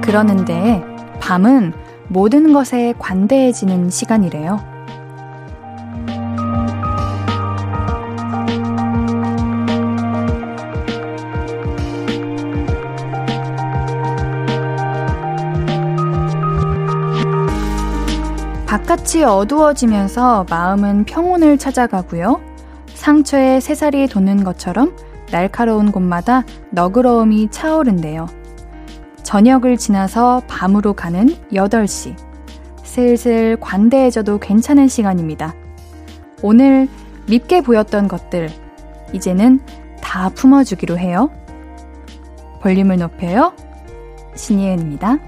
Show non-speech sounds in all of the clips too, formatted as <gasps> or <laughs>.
그러는데 밤은 모든 것에 관대해지는 시간이래요. 바깥이 어두워지면서 마음은 평온을 찾아가고요. 상처에 새살이 돋는 것처럼 날카로운 곳마다 너그러움이 차오른대요. 저녁을 지나서 밤으로 가는 8시. 슬슬 관대해져도 괜찮은 시간입니다. 오늘 밉게 보였던 것들, 이제는 다 품어주기로 해요. 볼륨을 높여요. 신예은입니다.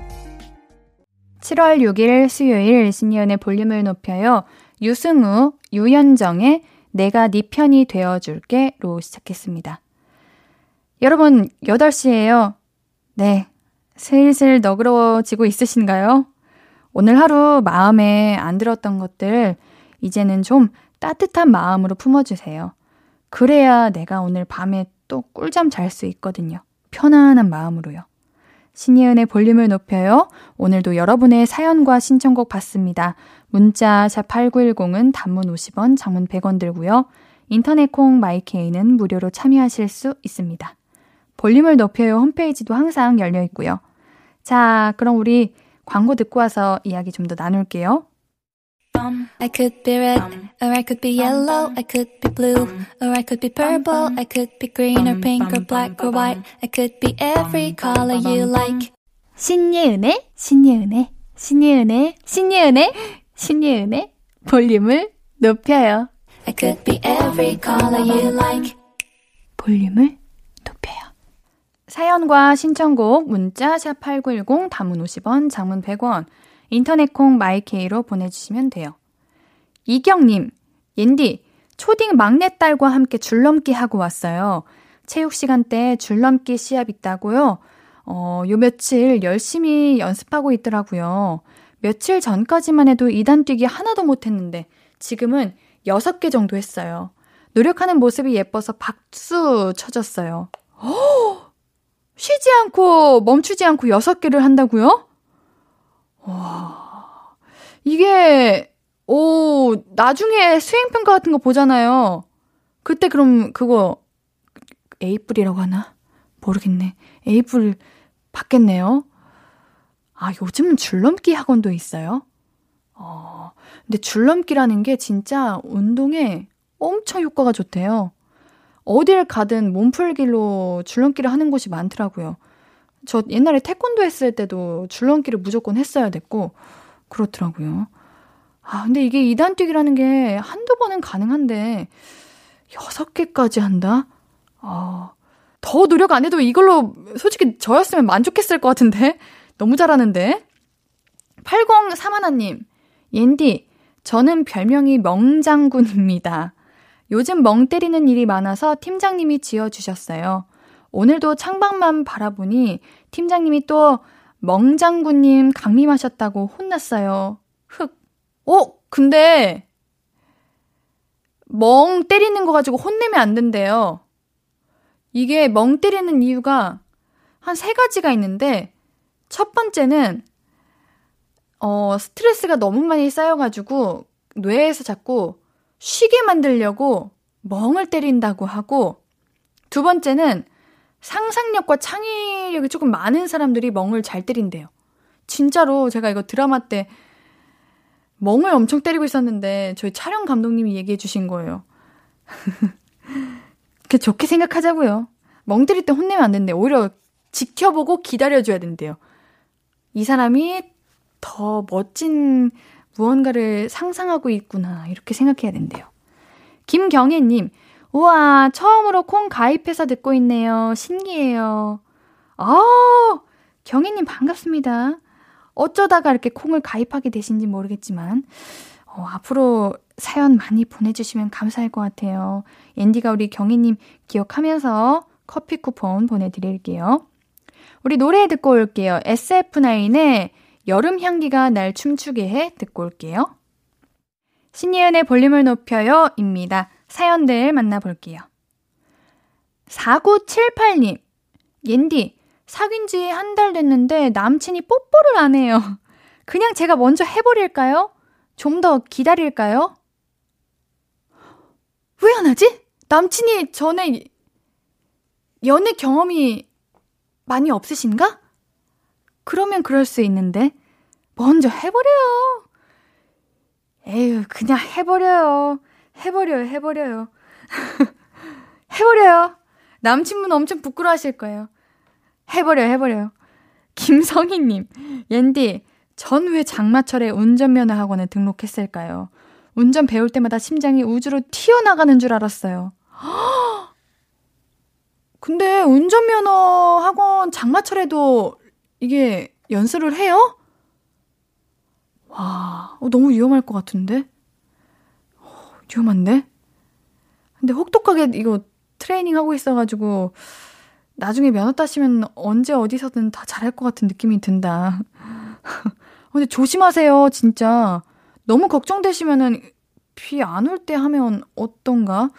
7월 6일 수요일 신이연의 볼륨을 높여요. 유승우, 유현정의 내가 네 편이 되어줄게로 시작했습니다. 여러분, 8시예요. 네, 슬슬 너그러워지고 있으신가요? 오늘 하루 마음에 안 들었던 것들 이제는 좀 따뜻한 마음으로 품어주세요. 그래야 내가 오늘 밤에 또 꿀잠 잘 수 있거든요. 편안한 마음으로요. 신예은의 볼륨을 높여요. 오늘도 여러분의 사연과 신청곡 받습니다. 문자 샵 8910은 단문 50원, 장문 100원 들고요. 인터넷 콩 마이케이는 무료로 참여하실 수 있습니다. 볼륨을 높여요 홈페이지도 항상 열려 있고요. 자, 그럼 우리 광고 듣고 와서 이야기 좀 더 나눌게요. I could be red, or I could be yellow, I could be blue, or I could be purple, I could be green or pink or black or white, I could be every color you like. 신예은의, 신예은의, 신예은의, 신예은의, 신예은의 볼륨을 높여요. I could be every color you like. 볼륨을. 사연과 신청곡 문자 샵 8910 단문 50원, 장문 100원. 인터넷 콩 마이케이로 보내주시면 돼요. 이경님, 옌디, 초딩 막내딸과 함께 줄넘기 하고 왔어요. 체육 시간 때 줄넘기 시합 있다고요? 어, 요 며칠 열심히 연습하고 있더라고요. 며칠 전까지만 해도 2단 뛰기 하나도 못했는데 지금은 6개 정도 했어요. 노력하는 모습이 예뻐서 박수 쳐줬어요. <gasps> 허! 쉬지 않고 멈추지 않고 6개를 한다고요? 와, 이게, 오, 나중에 수행 평가 같은 거 보잖아요. 그때 그럼 그거, 에이플이라고 하나? 모르겠네. 에이플 받겠네요. 아, 요즘은 줄넘기 학원도 있어요? 어, 근데 줄넘기라는 게 진짜 운동에 엄청 효과가 좋대요. 어딜 가든 몸풀기로 줄넘기를 하는 곳이 많더라고요. 저 옛날에 태권도 했을 때도 줄넘기를 무조건 했어야 됐고, 그렇더라고요. 아, 근데 이게 2단 뛰기라는 게 한두 번은 가능한데, 6개까지 한다? 아, 더 노력 안 해도 이걸로 솔직히 저였으면 만족했을 것 같은데? 너무 잘하는데? 8031님, 옌디, 저는 별명이 멍장군입니다. 요즘 멍 때리는 일이 많아서 팀장님이 지어주셨어요. 오늘도 창밖만 바라보니 팀장님이 또 멍장군님 강림하셨다고 혼났어요. 흑. 어, 근데 멍 때리는 거 가지고 혼내면 안 된대요. 이게 멍 때리는 이유가 한 세 가지가 있는데 첫 번째는 어, 스트레스가 너무 많이 쌓여가지고 뇌에서 자꾸 쉬게 만들려고 멍을 때린다고 하고 두 번째는 상상력과 창의력이 조금 많은 사람들이 멍을 잘 때린대요. 진짜로 제가 이거 드라마 때 멍을 엄청 때리고 있었는데 저희 촬영 감독님이 얘기해 주신 거예요. <laughs> 그 좋게 생각하자고요. 멍 때릴 때 혼내면 안 된대. 오히려 지켜보고 기다려줘야 된대요. 이 사람이 더 멋진 무언가를 상상하고 있구나. 이렇게 생각해야 된대요. 김경혜님, 우와, 처음으로 콩 가입해서 듣고 있네요. 신기해요. 아, 경희님 반갑습니다. 어쩌다가 이렇게 콩을 가입하게 되신지 모르겠지만, 어, 앞으로 사연 많이 보내주시면 감사할 것 같아요. 앤디가 우리 경희님 기억하면서 커피 쿠폰 보내드릴게요. 우리 노래 듣고 올게요. SF9의 여름 향기가 날 춤추게 해 듣고 올게요. 신예은의 볼륨을 높여요 입니다. 사연들 만나볼게요. 4978님, 옌디, 사귄 지 한 달 됐는데 남친이 뽀뽀를 안 해요. 그냥 제가 먼저 해버릴까요? 좀 더 기다릴까요? 왜 안 하지? 남친이 전에 연애 경험이 많이 없으신가? 그러면 그럴 수 있는데, 먼저 해버려요. 에휴, 그냥 해버려요. 해버려요, 해버려요. <laughs> 해버려요. 남친분 엄청 부끄러워하실 거예요. 해버려요, 해버려요. 김성희님, 옌디, 전 왜 장마철에 운전면허 학원에 등록했을까요? 운전 배울 때마다 심장이 우주로 튀어나가는 줄 알았어요. <gasps> 근데 운전면허 학원 장마철에도 이게 연수를 해요? 와, 어, 너무 위험할 것 같은데? 어, 위험한데? 근데 혹독하게 이거 트레이닝 하고 있어가지고 나중에 면허 따시면 언제 어디서든 다 잘할 것 같은 느낌이 든다. <laughs> 근데 조심하세요, 진짜. 너무 걱정되시면은 비 안 올 때 하면 어떤가?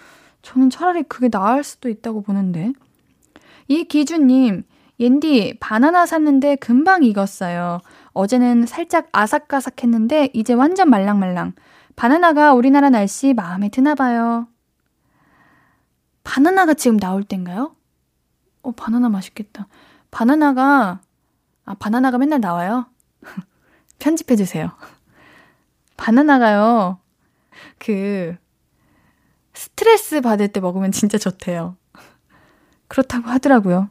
저는 차라리 그게 나을 수도 있다고 보는데. 이 기준님, 옌디, 바나나 샀는데 금방 익었어요. 어제는 살짝 아삭아삭했는데 이제 완전 말랑말랑. 바나나가 우리나라 날씨 마음에 드나 봐요. 바나나가 지금 나올 땐가요? 어, 바나나 맛있겠다. 바나나가, 아, 바나나가 맨날 나와요? <laughs> 편집해주세요. 바나나가요, 그, 스트레스 받을 때 먹으면 진짜 좋대요. 그렇다고 하더라고요.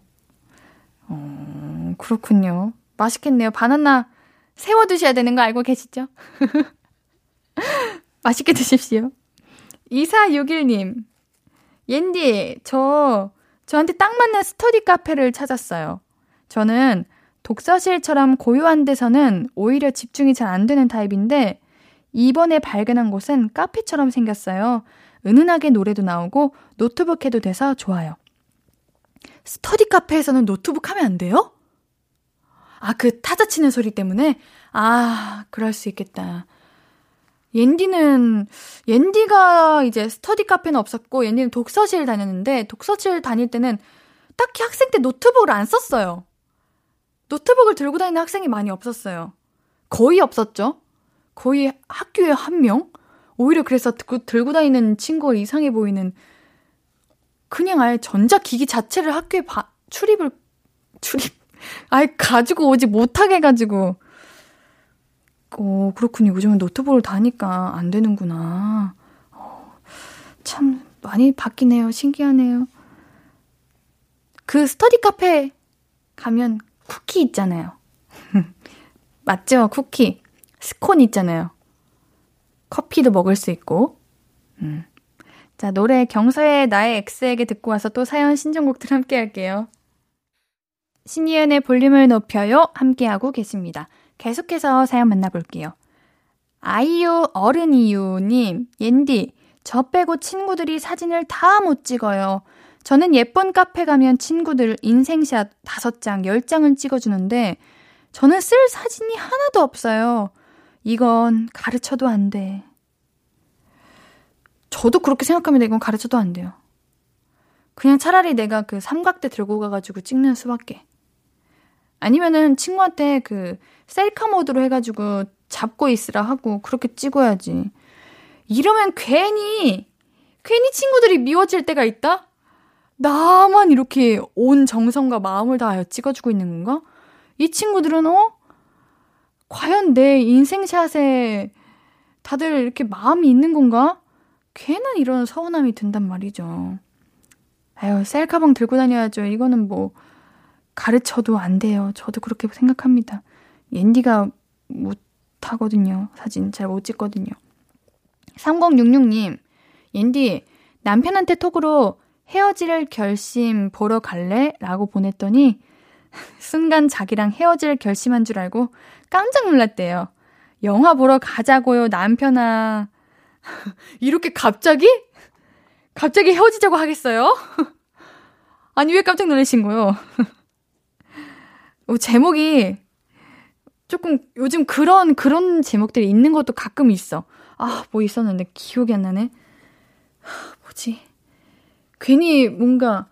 어, 그렇군요. 맛있겠네요. 바나나 세워 두셔야 되는 거 알고 계시죠? <laughs> 맛있게 드십시오. 2461님. 옌디, 저, 저한테 딱 맞는 스터디 카페를 찾았어요. 저는 독서실처럼 고요한 데서는 오히려 집중이 잘 안 되는 타입인데, 이번에 발견한 곳은 카페처럼 생겼어요. 은은하게 노래도 나오고 노트북 해도 돼서 좋아요. 스터디 카페에서는 노트북 하면 안 돼요? 아, 그 타자 치는 소리 때문에? 아, 그럴 수 있겠다. 옌디는, 옌디가 이제 스터디 카페는 없었고, 옌디는 독서실 다녔는데, 독서실 다닐 때는 딱히 학생 때 노트북을 안 썼어요. 노트북을 들고 다니는 학생이 많이 없었어요. 거의 없었죠? 거의 학교에 한 명? 오히려 그래서 들고 다니는 친구가 이상해 보이는 그냥 아예 전자기기 자체를 학교에 바, 출입을, 출입, <laughs> 아예 가지고 오지 못하게 해가지고. 어, 그렇군요. 요즘은 노트북을 다니까 안 되는구나. 어, 참, 많이 바뀌네요. 신기하네요. 그 스터디 카페 가면 쿠키 있잖아요. <laughs> 맞죠? 쿠키. 스콘 있잖아요. 커피도 먹을 수 있고. 음. 자, 노래 경서의 나의 엑스에게 듣고 와서 또 사연 신청곡들 함께 할게요. 신이은의 볼륨을 높여요. 함께하고 계십니다. 계속해서 사연 만나볼게요. 아이유 어른이유님, 옌디, 저 빼고 친구들이 사진을 다 못 찍어요. 저는 예쁜 카페 가면 친구들 인생샷 5장, 10장은 찍어주는데, 저는 쓸 사진이 하나도 없어요. 이건 가르쳐도 안 돼. 저도 그렇게 생각합니다. 이건 가르쳐도 안 돼요. 그냥 차라리 내가 그 삼각대 들고 가가지고 찍는 수밖에. 아니면은 친구한테 그 셀카 모드로 해가지고 잡고 있으라 하고 그렇게 찍어야지. 이러면 괜히, 괜히 친구들이 미워질 때가 있다? 나만 이렇게 온 정성과 마음을 다하여 찍어주고 있는 건가? 이 친구들은, 어? 과연 내 인생샷에 다들 이렇게 마음이 있는 건가? 괜한 이런 서운함이 든단 말이죠. 아유, 셀카봉 들고 다녀야죠. 이거는 뭐, 가르쳐도 안 돼요. 저도 그렇게 생각합니다. 옌디가 못 하거든요. 사진 잘 못 찍거든요. 3066님, 옌디, 남편한테 톡으로 헤어질 결심 보러 갈래? 라고 보냈더니, <laughs> 순간 자기랑 헤어질 결심한 줄 알고 깜짝 놀랐대요. 영화 보러 가자고요, 남편아. <laughs> 이렇게 갑자기? 갑자기 헤어지자고 하겠어요? <laughs> 아니, 왜 깜짝 놀라신 거요? <laughs> 어, 제목이 조금 요즘 그런, 그런 제목들이 있는 것도 가끔 있어. 아, 뭐 있었는데 기억이 안 나네. <sighs> 뭐지? 괜히 뭔가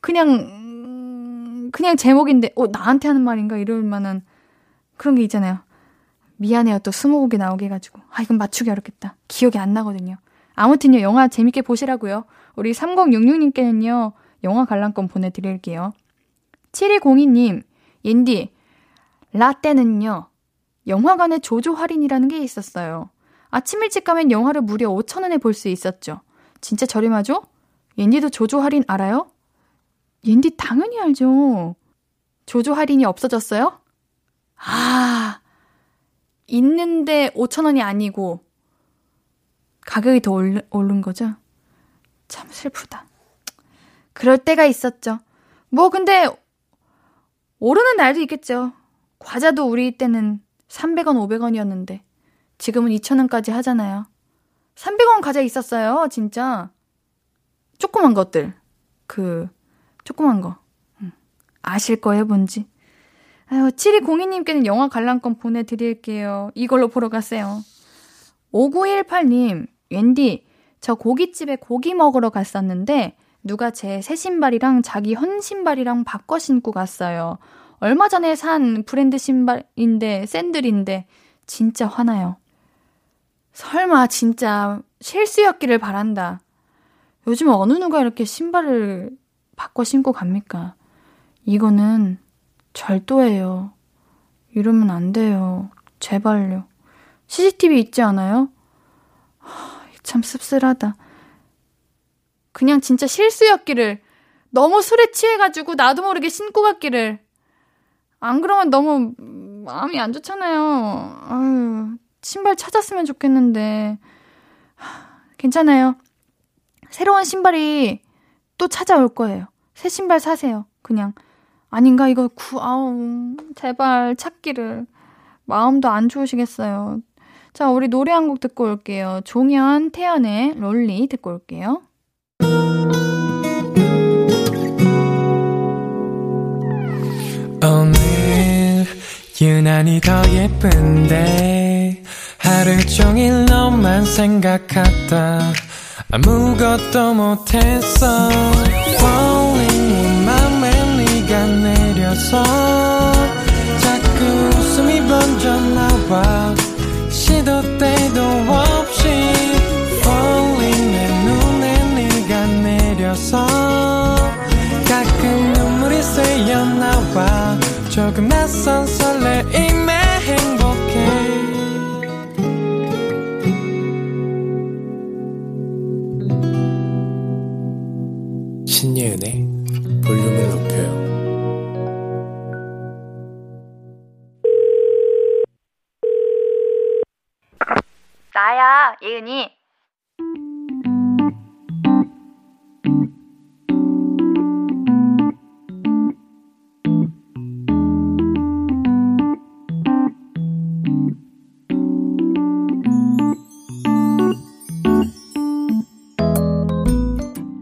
그냥, 음, 그냥 제목인데, 어, 나한테 하는 말인가? 이럴 만한 그런 게 있잖아요. 미안해요. 또 스무고개 나오게 해가지고. 아, 이건 맞추기 어렵겠다. 기억이 안 나거든요. 아무튼요, 영화 재밌게 보시라고요. 우리 3066님께는요, 영화 관람권 보내드릴게요. 7202님, 옌디, 라떼는요, 영화관에 조조 할인이라는 게 있었어요. 아침 일찍 가면 영화를 무려 5천원에 볼 수 있었죠. 진짜 저렴하죠? 옌디도 조조 할인 알아요? 옌디 당연히 알죠. 조조 할인이 없어졌어요? 아, 있는데 5천원이 아니고, 가격이 더 오른 거죠? 참 슬프다. 그럴 때가 있었죠. 뭐, 근데, 오르는 날도 있겠죠. 과자도 우리 때는 300원, 500원이었는데, 지금은 2,000원까지 하잖아요. 300원 과자 있었어요, 진짜. 조그만 것들. 그, 조그만 거. 아실 거예요, 뭔지. 아유, 7202님께는 영화 관람권 보내드릴게요. 이걸로 보러 가세요. 5918님, 웬디, 저 고깃집에 고기 먹으러 갔었는데, 누가 제 새 신발이랑 자기 헌 신발이랑 바꿔 신고 갔어요. 얼마 전에 산 브랜드 신발인데, 샌들인데, 진짜 화나요. 설마, 진짜, 실수였기를 바란다. 요즘 어느 누가 이렇게 신발을 바꿔 신고 갑니까? 이거는 절도예요. 이러면 안 돼요. 제발요. CCTV 있지 않아요? 참 씁쓸하다. 그냥 진짜 실수였기를. 너무 술에 취해가지고 나도 모르게 신고 갔기를. 안 그러면 너무 마음이 안 좋잖아요. 아유, 신발 찾았으면 좋겠는데. 괜찮아요. 새로운 신발이 또 찾아올 거예요. 새 신발 사세요. 그냥. 아닌가? 이거 구, 아우, 제발 찾기를. 마음도 안 좋으시겠어요. 자, 우리 노래 한 곡 듣고 올게요. 종현, 태연의 롤리 듣고 올게요. 오늘 유난히 더 예쁜데 하루 종일 너만 생각하다 아무것도 못했어 내려서 자꾸 웃음이 번져 나와 시도 때도 없이 Falling 내 눈에 네가 내려서 가끔 눈물이 새어 나와 조금 낯선 설레임에 행복해. 신예은의 볼륨을 높여 예은이.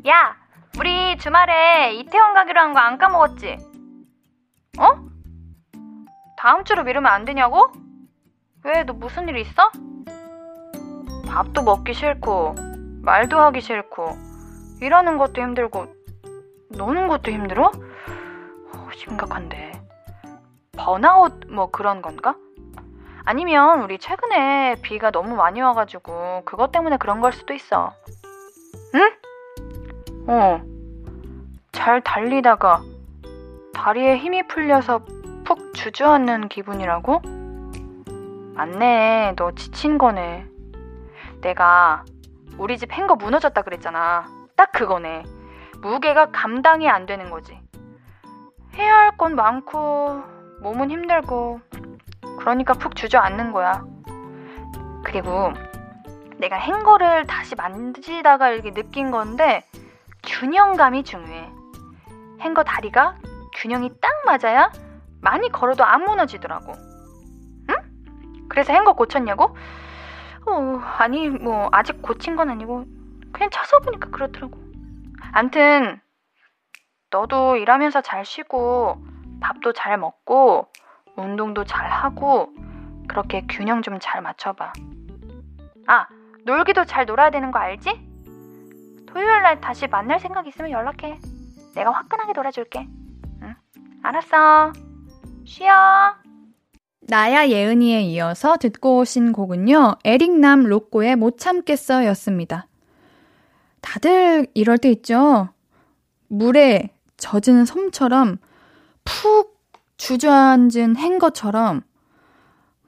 야, 우리 주말에 이태원 가기로 한 거 안 까먹었지? 어? 다음 주로 미루면 안 되냐고? 왜, 너 무슨 일 있어? 밥도 먹기 싫고, 말도 하기 싫고, 일하는 것도 힘들고, 노는 것도 힘들어? 어, 심각한데. 번아웃 뭐 그런 건가? 아니면 우리 최근에 비가 너무 많이 와가지고 그것 때문에 그런 걸 수도 있어. 응? 어. 잘 달리다가 다리에 힘이 풀려서 푹 주저앉는 기분이라고? 맞네. 너 지친 거네. 내가 우리 집 행거 무너졌다 그랬잖아. 딱 그거네. 무게가 감당이 안 되는 거지. 해야 할 건 많고, 몸은 힘들고, 그러니까 푹 주저앉는 거야. 그리고 내가 행거를 다시 만지다가 이렇게 느낀 건데, 균형감이 중요해. 행거 다리가 균형이 딱 맞아야 많이 걸어도 안 무너지더라고. 응? 그래서 행거 고쳤냐고? 어, 아니, 뭐, 아직 고친 건 아니고, 그냥 쳐서 보니까 그렇더라고. 암튼, 너도 일하면서 잘 쉬고, 밥도 잘 먹고, 운동도 잘 하고, 그렇게 균형 좀 잘 맞춰봐. 아, 놀기도 잘 놀아야 되는 거 알지? 토요일 날 다시 만날 생각 있으면 연락해. 내가 화끈하게 놀아줄게. 응? 알았어. 쉬어. 나야 예은이에 이어서 듣고 오신 곡은요. 에릭남 로꼬의 못 참겠어 였습니다. 다들 이럴 때 있죠? 물에 젖은 솜처럼 푹 주저앉은 행거처럼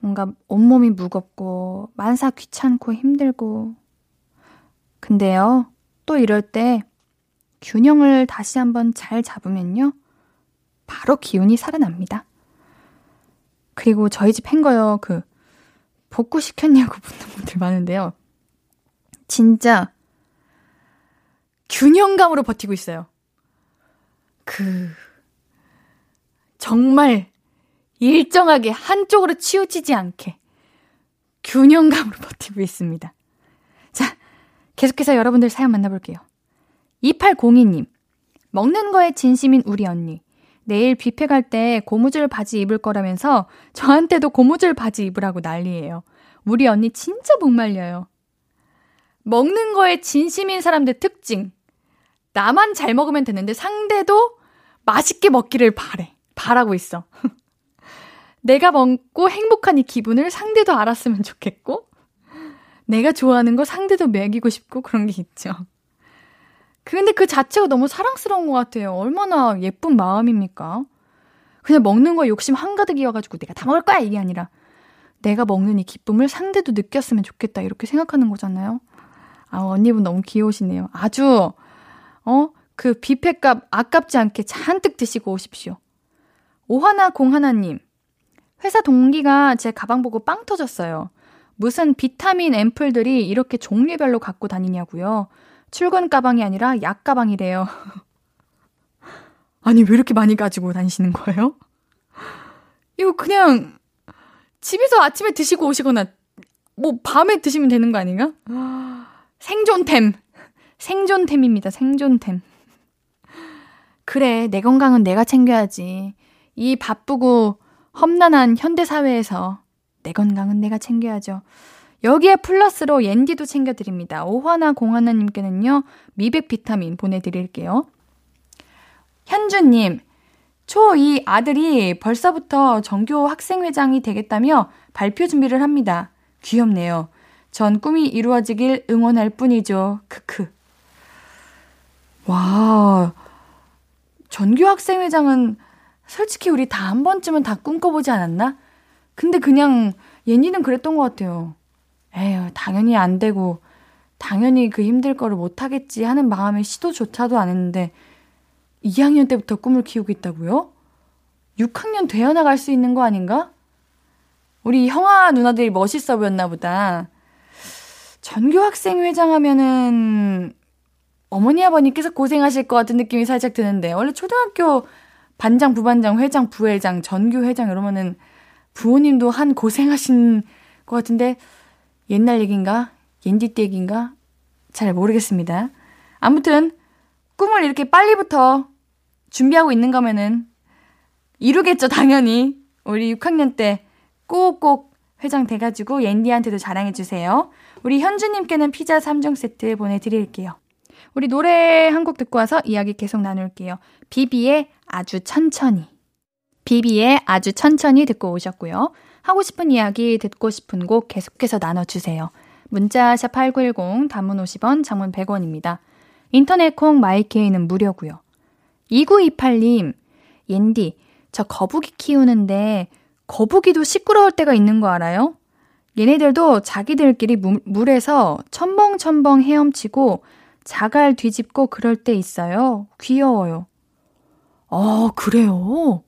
뭔가 온몸이 무겁고 만사 귀찮고 힘들고 근데요 또 이럴 때 균형을 다시 한번 잘 잡으면요 바로 기운이 살아납니다. 그리고 저희 집 행거요 그 복구 시켰냐고 <laughs> 묻는 분들 많은데요. 진짜 균형감으로 버티고 있어요. 그 정말 일정하게 한쪽으로 치우치지 않게 균형감으로 <laughs> 버티고 있습니다. 자, 계속해서 여러분들 사연 만나볼게요. 2802님, 먹는 거에 진심인 우리 언니. 내일 뷔페 갈 때 고무줄 바지 입을 거라면서 저한테도 고무줄 바지 입으라고 난리예요. 우리 언니 진짜 못 말려요. 먹는 거에 진심인 사람들 특징. 나만 잘 먹으면 되는데 상대도 맛있게 먹기를 바래. 바라고 있어. <laughs> 내가 먹고 행복한 이 기분을 상대도 알았으면 좋겠고, 내가 좋아하는 거 상대도 먹이고 싶고 그런 게 있죠. 근데 그 자체가 너무 사랑스러운 것 같아요. 얼마나 예쁜 마음입니까? 그냥 먹는 거 욕심 한가득이어가지고 내가 다 먹을 거야! 이게 아니라, 내가 먹는 이 기쁨을 상대도 느꼈으면 좋겠다. 이렇게 생각하는 거잖아요. 아, 언니분 너무 귀여우시네요. 아주, 어? 그 뷔페값 아깝지 않게 잔뜩 드시고 오십시오. 오하나 공하나님. 회사 동기가 제 가방 보고 빵 터졌어요. 무슨 비타민 앰플들이 이렇게 종류별로 갖고 다니냐고요. 출근 가방이 아니라 약 가방이래요. <laughs> 아니, 왜 이렇게 많이 가지고 다니시는 거예요? 이거 그냥 집에서 아침에 드시고 오시거나 뭐 밤에 드시면 되는 거 아닌가? 생존템. 생존템입니다. 생존템. 그래, 내 건강은 내가 챙겨야지. 이 바쁘고 험난한 현대 사회에서 내 건강은 내가 챙겨야죠. 여기에 플러스로 옌디도 챙겨드립니다. 오화나 공하나님께는요, 미백 비타민 보내드릴게요. 현주님, 초2 아들이 벌써부터 전교 학생회장이 되겠다며 발표 준비를 합니다. 귀엽네요. 전 꿈이 이루어지길 응원할 뿐이죠. 크크. 와, 전교 학생회장은 솔직히 우리 다 한 번쯤은 다 꿈꿔보지 않았나? 근데 그냥 예니는 그랬던 것 같아요. 에휴, 당연히 안 되고, 당연히 그 힘들 거를 못하겠지 하는 마음에 시도조차도 안 했는데, 2학년 때부터 꿈을 키우고 있다고요? 6학년 되어 나갈 수 있는 거 아닌가? 우리 형아 누나들이 멋있어 보였나 보다. 전교학생 회장 하면은 어머니 아버님께서 고생하실 것 같은 느낌이 살짝 드는데 원래 초등학교 반장, 부반장, 회장, 부회장, 전교회장 이러면은 부모님도 한 고생하신 것 같은데 옛날 얘기인가? 옌디 때 얘기인가? 잘 모르겠습니다. 아무튼 꿈을 이렇게 빨리부터 준비하고 있는 거면은 이루겠죠, 당연히. 우리 6학년 때 꼭꼭 회장 돼가지고 옌디한테도 자랑해주세요. 우리 현주님께는 피자 3종 세트 보내드릴게요. 우리 노래 한 곡 듣고 와서 이야기 계속 나눌게요. 비비의 아주 천천히. 비비의 아주 천천히 듣고 오셨고요. 하고 싶은 이야기, 듣고 싶은 곡 계속해서 나눠주세요. 문자 샵 8910, 단문 50원, 장문 100원입니다. 인터넷 콩 마이케이는 무료고요. 2928님, 옌디, 저 거북이 키우는데 거북이도 시끄러울 때가 있는 거 알아요? 얘네들도 자기들끼리 물, 물에서 첨벙첨벙 헤엄치고 자갈 뒤집고 그럴 때 있어요. 귀여워요. 아, 그래요?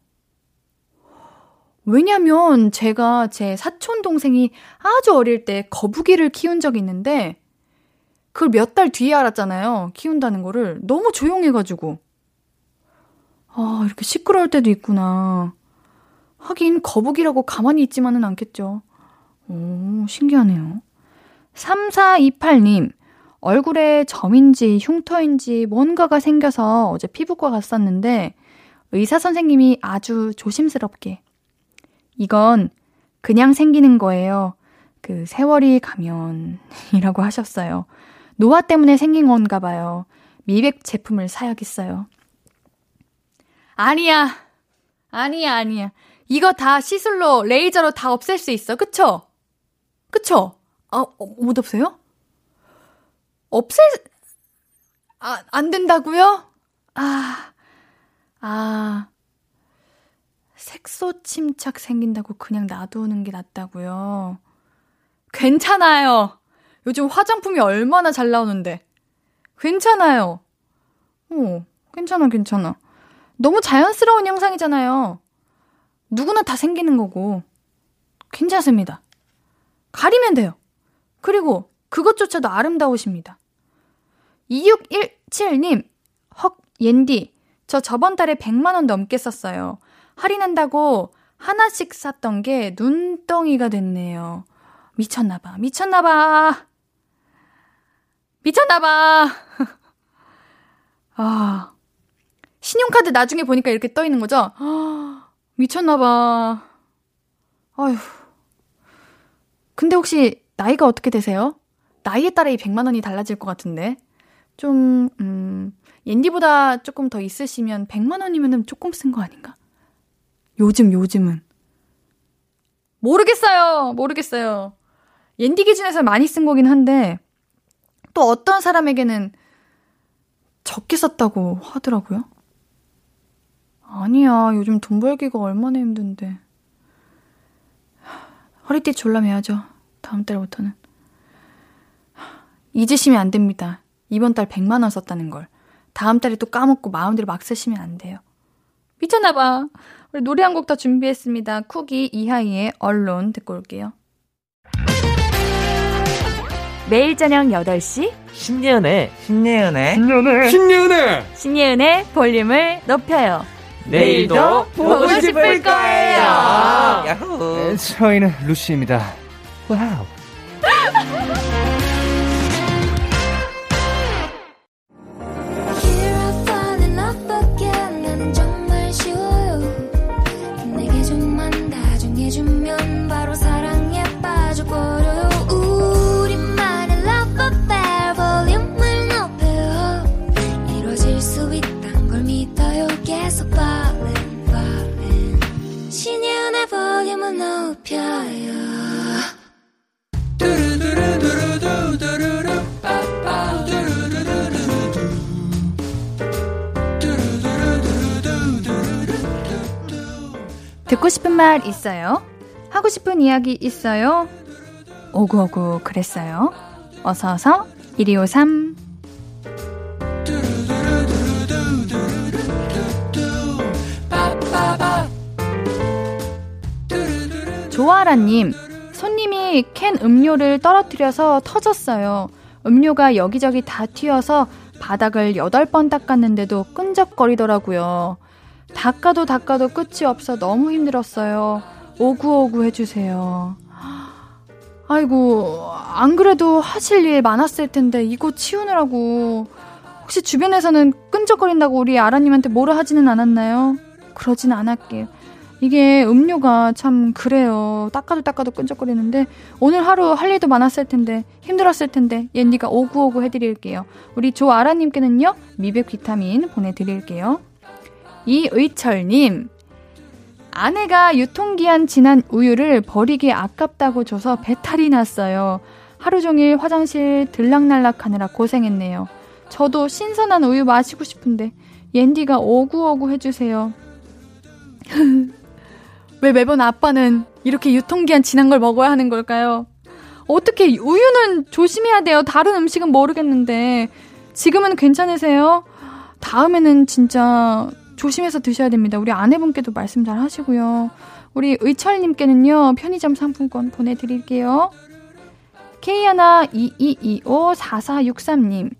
왜냐면 제가 제 사촌 동생이 아주 어릴 때 거북이를 키운 적이 있는데 그걸 몇 달 뒤에 알았잖아요. 키운다는 거를. 너무 조용해가지고. 아, 이렇게 시끄러울 때도 있구나. 하긴 거북이라고 가만히 있지만은 않겠죠. 오, 신기하네요. 3428님, 얼굴에 점인지 흉터인지 뭔가가 생겨서 어제 피부과 갔었는데 의사 선생님이 아주 조심스럽게 이건 그냥 생기는 거예요. 그 세월이 가면이라고 <laughs> 하셨어요. 노화 때문에 생긴 건가 봐요. 미백 제품을 사야겠어요. 아니야. 아니야, 아니야. 이거 다 시술로, 레이저로 다 없앨 수 있어. 그쵸? 그쵸? 아, 어, 못 없어요? 없앨, 아, 안 된다고요? 아, 아, 색소 침착 생긴다고 그냥 놔두는 게 낫다고요? 괜찮아요. 요즘 화장품이 얼마나 잘 나오는데. 괜찮아요. 어, 괜찮아, 괜찮아. 너무 자연스러운 형상이잖아요. 누구나 다 생기는 거고. 괜찮습니다. 가리면 돼요. 그리고 그것조차도 아름다우십니다. 2617님, 헉, 옌디, 저 저번 달에 100만원 넘게 썼어요. 할인한다고 하나씩 샀던 게 눈덩이가 됐네요. 미쳤나봐, 미쳤나봐. 미쳤나봐. <laughs> 아, 신용카드 나중에 보니까 이렇게 떠 있는 거죠? <gasps> 미쳤나봐. 아휴. 근데 혹시 나이가 어떻게 되세요? 나이에 따라 이 100만 원이 달라질 것 같은데. 좀, 음, 옌디보다 조금 더 있으시면 100만 원이면 조금 쓴 거 아닌가? 요즘, 요즘은. 모르겠어요. 모르겠어요. 옌디 기준에서 많이 쓴 거긴 한데, 또 어떤 사람에게는 적게 썼다고 하더라고요. 아니야, 요즘 돈 벌기가 얼마나 힘든데. 허리띠 졸라매야죠. 다음 달부터는. 잊으시면 안 됩니다. 이번 달 100만 원 썼다는 걸. 다음 달에 또 까먹고 마음대로 막 쓰시면 안 돼요. 미쳤나 봐. 우리 노래 한 곡 더 준비했습니다. 쿠기 이하이의 언론 듣고 올게요. 매일 저녁 8시 신예은의 신예은의 신년에 신년에 신예은의 볼륨을 높여요. 내일도 보고 싶을 거예요. 야호 저희는 루시입니다. 와우. <laughs> 듣고 싶은 말 있어요? 하고 싶은 이야기 있어요? 오구오구 그랬어요. 어서어서 1253 조아라님, 손님이 캔 음료를 떨어뜨려서 터졌어요. 음료가 여기저기 다 튀어서 바닥을 8번 닦았는데도 끈적거리더라고요. 닦아도 닦아도 끝이 없어 너무 힘들었어요. 오구오구 해주세요. 아이고, 안 그래도 하실 일 많았을 텐데 이거 치우느라고. 혹시 주변에서는 끈적거린다고 우리 아라님한테 뭐라 하지는 않았나요? 그러진 않았게요. 이게 음료가 참 그래요. 닦아도 닦아도 끈적거리는데 오늘 하루 할 일도 많았을 텐데 힘들었을 텐데 옌디가 오구오구 해드릴게요. 우리 조아라님께는요 미백 비타민 보내드릴게요. 이의철님 아내가 유통기한 지난 우유를 버리기 아깝다고 줘서 배탈이 났어요. 하루 종일 화장실 들락날락 하느라 고생했네요. 저도 신선한 우유 마시고 싶은데 옌디가 오구오구 해주세요. <laughs> 왜 매번 아빠는 이렇게 유통기한 지난 걸 먹어야 하는 걸까요? 어떻게 우유는 조심해야 돼요. 다른 음식은 모르겠는데 지금은 괜찮으세요? 다음에는 진짜 조심해서 드셔야 됩니다. 우리 아내분께도 말씀 잘 하시고요. 우리 의철님께는요 편의점 상품권 보내드릴게요. K122254463님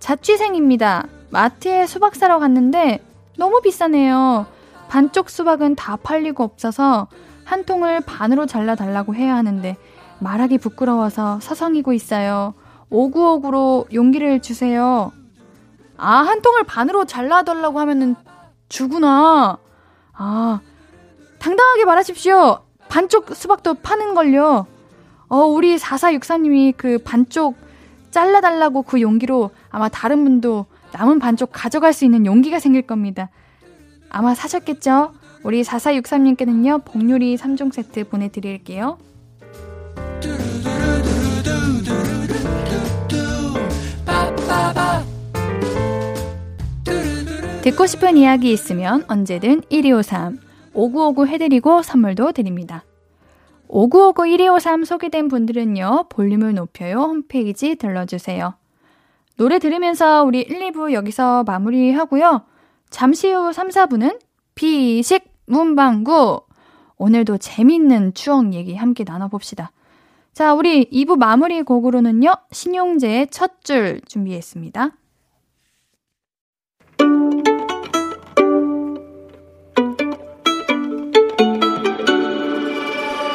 자취생입니다. 마트에 수박 사러 갔는데 너무 비싸네요. 반쪽 수박은 다 팔리고 없어서 한 통을 반으로 잘라달라고 해야 하는데 말하기 부끄러워서 서성이고 있어요. 오구오구로 용기를 주세요. 아, 한 통을 반으로 잘라달라고 하면은 주구나. 아, 당당하게 말하십시오. 반쪽 수박도 파는걸요. 어, 우리 4463님이 그 반쪽 잘라달라고 그 용기로 아마 다른 분도 남은 반쪽 가져갈 수 있는 용기가 생길 겁니다. 아마 사셨겠죠? 우리 4463님께는요, 복요리 3종 세트 보내드릴게요. 듣고 싶은 이야기 있으면 언제든 1253, 5959 해드리고 선물도 드립니다. 5959 1253 소개된 분들은요, 볼륨을 높여요 홈페이지 들러주세요. 노래 들으면서 우리 1, 2부 여기서 마무리하고요. 잠시 후 3, 4부는 비식 문방구. 오늘도 재밌는 추억 얘기 함께 나눠봅시다. 자, 우리 2부 마무리 곡으로는요, 신용재의 첫 줄 준비했습니다.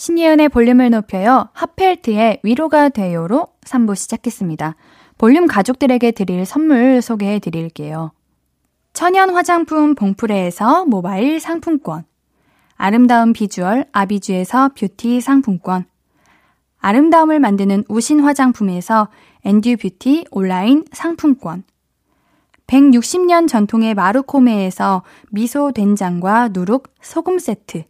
신예은의 볼륨을 높여요. 핫펠트의 위로가 돼요로 3부 시작했습니다. 볼륨 가족들에게 드릴 선물 소개해 드릴게요. 천연 화장품 봉프레에서 모바일 상품권. 아름다운 비주얼 아비주에서 뷰티 상품권. 아름다움을 만드는 우신 화장품에서 엔듀 뷰티 온라인 상품권. 160년 전통의 마루코메에서 미소 된장과 누룩 소금 세트.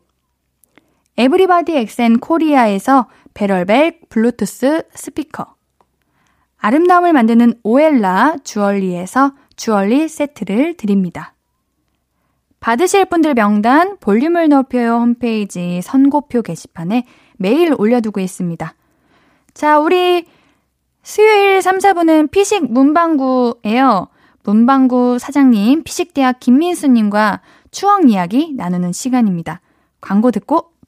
에브리바디 엑센 코리아에서 배럴백 블루투스 스피커. 아름다움을 만드는 오엘라 주얼리에서 주얼리 세트를 드립니다. 받으실 분들 명단 볼륨을 높여요 홈페이지 선고표 게시판에 매일 올려두고 있습니다. 자, 우리 수요일 3, 4분은 피식 문방구예요. 문방구 사장님, 피식대학 김민수님과 추억 이야기 나누는 시간입니다. 광고 듣고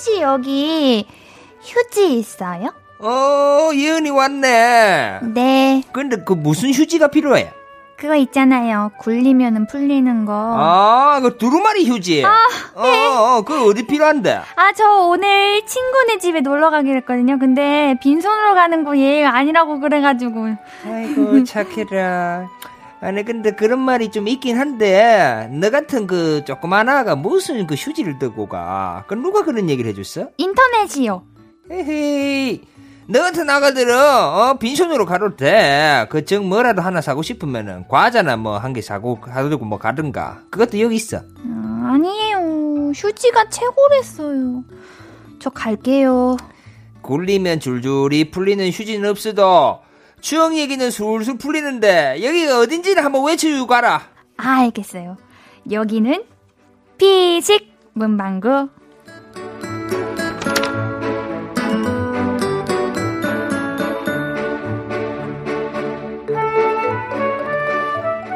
혹시 여기 휴지 있어요? 어, 예은이 왔네. 네, 근데 그 무슨 휴지가 필요해? 그거 있잖아요. 굴리면은 풀리는 거. 아, 그 두루마리 휴지. 어, 어, 그거 어디 필요한데? 아, 저 오늘 친구네 집에 놀러 가기로 했거든요. 근데 빈손으로 가는 거 예의 아니라고 그래가지고. 아이고, 착해라. <laughs> 아니, 근데 그런 말이 좀 있긴 한데, 너 같은 그 조그만 아가 무슨 그 휴지를 들고 가? 그 누가 그런 얘기를 해줬어? 인터넷이요. 에헤이. 너 같은 아가들은, 어, 빈손으로 가도 돼. 그, 정 뭐라도 하나 사고 싶으면은, 과자나 뭐 한 개 사고, 가지고 뭐 가든가. 그것도 여기 있어. 아, 아니에요. 휴지가 최고랬어요. 저 갈게요. 굴리면 줄줄이 풀리는 휴지는 없어도, 추억 얘기는 술술 풀리는데, 여기가 어딘지를 한번 외쳐주고 가라. 아, 알겠어요. 여기는 피식 문방구.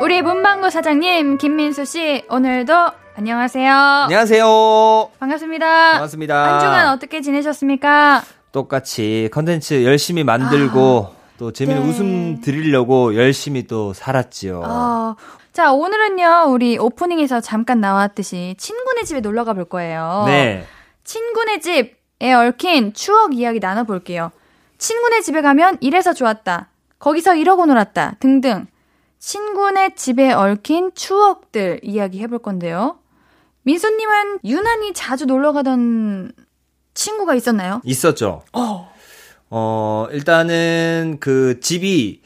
우리 문방구 사장님 김민수 씨 오늘도 안녕하세요. 안녕하세요. 반갑습니다. 반갑습니다. 한 주간 어떻게 지내셨습니까? 똑같이 컨텐츠 열심히 만들고 또 재미있는 네. 웃음 드리려고 열심히 또 살았지요. 어, 자, 오늘은요, 우리 오프닝에서 잠깐 나왔듯이 친구네 집에 놀러 가볼 거예요. 네. 친구네 집에 얽힌 추억 이야기 나눠볼게요. 친구네 집에 가면 이래서 좋았다. 거기서 이러고 놀았다. 등등. 친구네 집에 얽힌 추억들 이야기 해볼 건데요. 민수님은 유난히 자주 놀러 가던 친구가 있었나요? 있었죠. 어. 일단은 그 집이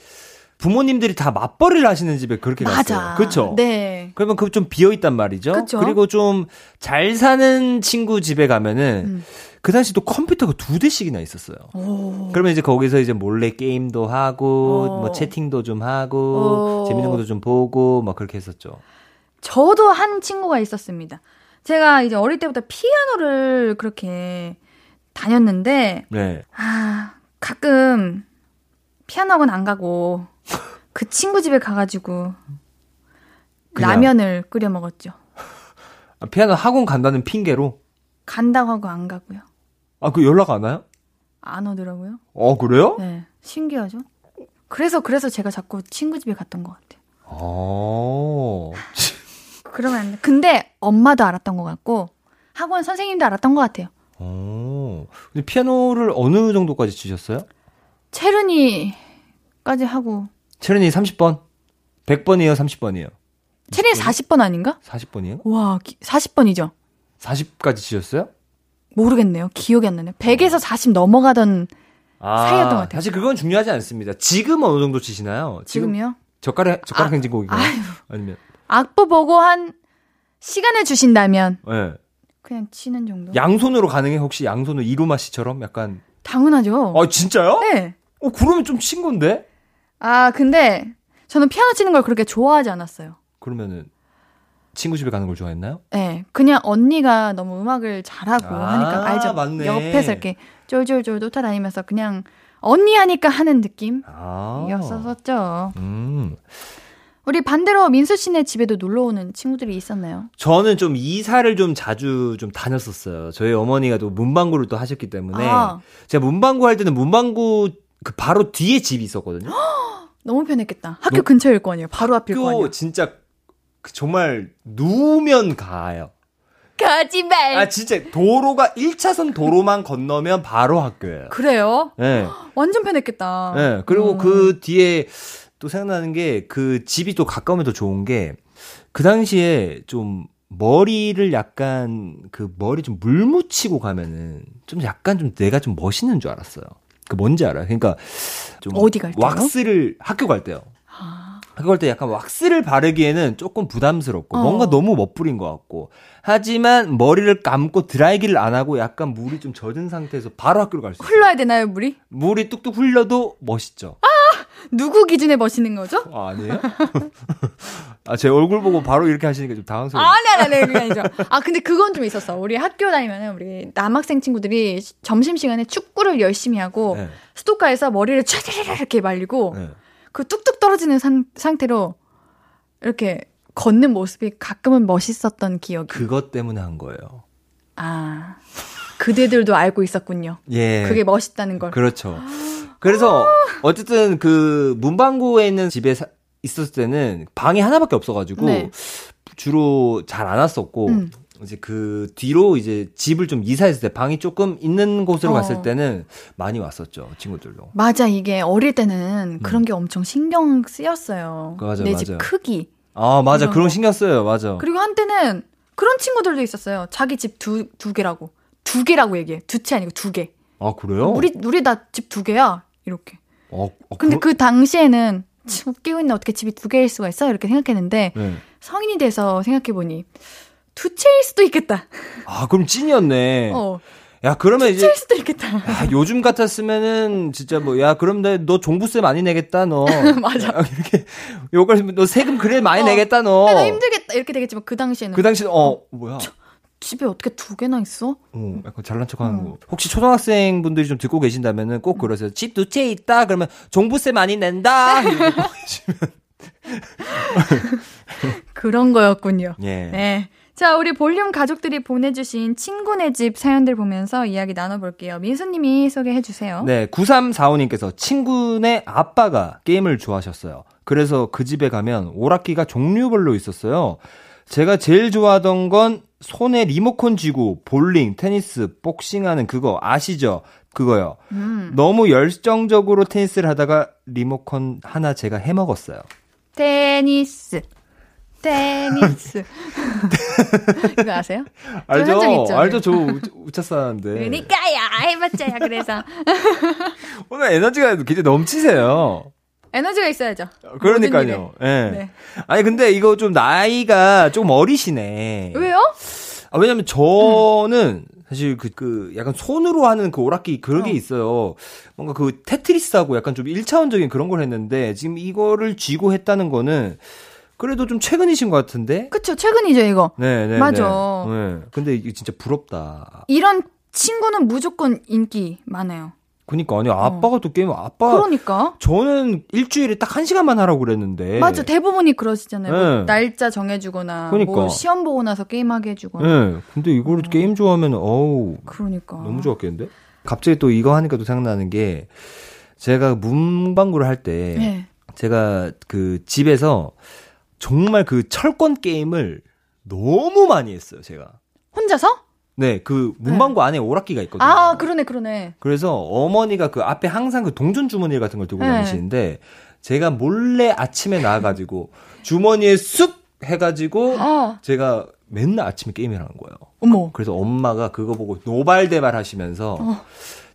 부모님들이 다 맞벌이를 하시는 집에 그렇게 갔어요. 그렇죠. 네. 그러면 그좀 비어 있단 말이죠. 그쵸. 리고 좀 잘 사는 친구 집에 가면은 음. 그 당시 또 컴퓨터가 두 대씩이나 있었어요. 오. 그러면 이제 거기서 이제 몰래 게임도 하고 어. 뭐 채팅도 좀 하고 어. 재밌는 것도 좀 보고 막 그렇게 했었죠. 저도 한 친구가 있었습니다. 제가 이제 어릴 때부터 피아노를 그렇게 다녔는데, 네. 아, 가끔 피아노 학원 안 가고 그 친구 집에 가가지고 그냥. 라면을 끓여 먹었죠. 아, 피아노 학원 간다는 핑계로 간다고 하고 안 가고요. 아 그 연락 안 와요? 안 오더라고요. 어 그래요? 네. 신기하죠? 그래서, 그래서 제가 자꾸 친구 집에 갔던 것 같아요. 어. <laughs> 그러면 안 돼. 근데 엄마도 알았던 것 같고 학원 선생님도 알았던 것 같아요. 어. 근데 피아노를 어느 정도까지 치셨어요? 체르니까지 하고 체르니 30번? 100번이에요, 30번이에요? 체르니 40번 아닌가? 40번이에요? 와, 40번이죠. 40까지 치셨어요? 모르겠네요. 기억이 안 나네요. 100에서 40 넘어가던 아, 사이였던 것 같아요. 사실 그건 중요하지 않습니다. 지금 어느 정도 치시나요? 지금 지금이요. 젓가락 젓가락 아, 행진곡인가요? 아유. 아니면 악보 보고 한 시간을 주신다면 예. 그냥 치는 정도. 양손으로 가능해? 혹시 양손으로 이루마 씨처럼 약간 당연하죠. 아, 진짜요? 네. 어, 그러면 좀 친 건데? 아, 근데 저는 피아노 치는 걸 그렇게 좋아하지 않았어요. 그러면은 친구 집에 가는 걸 좋아했나요? 네, 그냥 언니가 너무 음악을 잘하고 아, 하니까 알죠. 맞네. 옆에서 이렇게 쫄쫄쫄 쫓아다니면서 그냥 언니 하니까 하는 아. 느낌이었었죠. 음. 우리 반대로 민수 씨네 집에도 놀러 오는 친구들이 있었나요? 저는 좀 이사를 좀 자주 좀 다녔었어요. 저희 어머니가 또 문방구를 또 하셨기 때문에 아. 제가 문방구 할 때는 문방구 그 바로 뒤에 집이 있었거든요. <gasps> 너무 편했겠다. 학교 노- 근처일 거 아니에요. 바로 앞일 거 아니에요. 학교 진짜 그 정말 누우면 가요. 거짓말. 아 진짜 도로가 1차선 도로만 건너면 바로 학교예요. 그래요? 예. <gasps> 완전 편했겠다. 네, 그리고 음. 그 뒤에 또 생각나는 게 그 집이 또 가까우면 더 좋은 게 그 당시에 좀 머리를 약간 그 머리 좀 물 묻히고 가면은 좀 약간 좀 내가 좀 멋있는 줄 알았어요. 그 뭔지 알아요? 그러니까 좀 어디 갈 때요? 왁스를 학교 갈 때요. 아, 학교 갈 때 약간 왁스를 바르기에는 조금 부담스럽고 어. 뭔가 너무 멋부린 것 같고 하지만 머리를 감고 드라이기를 안 하고 약간 물이 좀 젖은 상태에서 바로 학교를 갈 수 있어요. 흘러야 되나요, 물이? 물이 뚝뚝 흘려도 멋있죠. 누구 기준에 멋있는 거죠? 아, 아니에요? <laughs> 아, 제 얼굴 보고 바로 이렇게 하시니까 좀 당황스러워요. 아니, 아니, 아니, 그게 아니죠. 아, 근데 그건 좀 있었어. 우리 학교 다니면은 우리 남학생 친구들이 시- 점심시간에 축구를 열심히 하고 네, 스토카에서 머리를 촤르르 이렇게 말리고 네. 그 뚝뚝 떨어지는 상, 상태로 이렇게 걷는 모습이 가끔은 멋있었던 기억이. 그것 때문에 한 거예요. 아, 그대들도 알고 있었군요. 예. 그게 멋있다는 걸. 그렇죠. 그래서 어쨌든 그 문방구에 있는 집에 사- 있었을 때는 방이 하나밖에 없어가지고 네. 주로 잘 안 왔었고 음. 이제 그 뒤로 이제 집을 좀 이사했을 때 방이 조금 있는 곳으로 어. 갔을 때는 많이 왔었죠 친구들도. 맞아, 이게 어릴 때는 그런 게 엄청 신경 쓰였어요. 그 맞아, 내집 맞아. 크기. 아 맞아 그런 거. 신경 써요 맞아. 그리고 한때는 그런 친구들도 있었어요. 자기 집 두, 두 개라고. 두 개라고 얘기해. 두 채 아니고 두 개. 아 그래요? 우리, 우리 다 집 두 개야. 이렇게. 어, 어, 근데 그러- 그 당시에는 참 웃기고 있네. 어떻게 집이 두 개일 수가 있어? 이렇게 생각했는데 네. 성인이 돼서 생각해 보니 두 채일 수도 있겠다. 아 그럼 찐이었네. 어. 야 그러면 두 이제 채일 수도 있겠다. 야, 요즘 같았으면은 진짜 뭐 야 그럼 너, 너 종부세 많이 내겠다 너 <laughs> 맞아. 야, 이렇게 요걸 너 세금 그래 많이 어. 내겠다 너. 나 힘들겠다. 이렇게 되겠지만 그 당시에는 그 당시 어 뭐야? 집에 어떻게 두 개나 있어? 어, 약간 잘난 척하는 어. 거. 혹시 초등학생 분들이 좀 듣고 계신다면은 꼭 그러세요. 집 두 채 있다 그러면 종부세 많이 낸다. <laughs> <laughs> 그런 거였군요. 예. 네. 자, 우리 볼륨 가족들이 보내주신 친구네 집 사연들 보면서 이야기 나눠볼게요. 민수님이 소개해주세요. 네, 9345님께서 친구네 아빠가 게임을 좋아하셨어요. 그래서 그 집에 가면 오락기가 종류별로 있었어요. 제가 제일 좋아하던 건 손에 리모컨 쥐고 볼링, 테니스, 복싱하는 그거 아시죠? 그거요. 음. 너무 열정적으로 테니스를 하다가 리모컨 하나 제가 해먹었어요. 테니스. 테니스. <laughs> 이거 아세요? 알죠? 알죠? 저 우- 우차사인데. 그러니까야 해봤자야 그래서 <laughs> 오늘 에너지가 굉장히 넘치세요. 에너지가 있어야죠. 그러니까요. 예. 네. 아니 근데 이거 좀 나이가 조금 어리시네. 왜요? 아, 왜냐면 저는 사실 그, 그 약간 손으로 하는 그 오락기 그런 게 어. 있어요. 뭔가 그 테트리스하고 약간 좀 1차원적인 그런 걸 했는데 지금 이거를 쥐고 했다는 거는 그래도 좀 최근이신 것 같은데? 그쵸 최근이죠 이거. 네, 네. 맞아. 네. 네. 근데 이게 진짜 부럽다. 이런 친구는 무조건 인기 많아요. 그니까 아니 아빠가 또 게임 아빠 어. 그러니까. 저는 일주일에 딱 한 시간만 하라고 그랬는데. 맞아 대부분이 그러시잖아요. 뭐 네. 날짜 정해주거나 그러니까. 뭐 시험 보고 나서 게임하게 해주거나. 네. 근데 이걸 게임 좋아하면 어우 그러니까. 너무 좋았겠는데? 갑자기 또 이거 하니까 또 생각나는 게 제가 문방구를 할때 네. 제가 그 집에서 정말 그 철권 게임을 너무 많이 했어요, 제가. 혼자서? 네, 그 문방구 안에 오락기가 있거든요. 아 그러네 그러네. 그래서 어머니가 그 앞에 항상 그 동전 주머니 같은 걸 들고 네. 다니시는데 제가 몰래 아침에 나와가지고 <laughs> 주머니에 쑥 해가지고 아 제가 맨날 아침에 게임을 하는 거예요. 어머. 그래서 엄마가 그거 보고 노발대발 하시면서 어.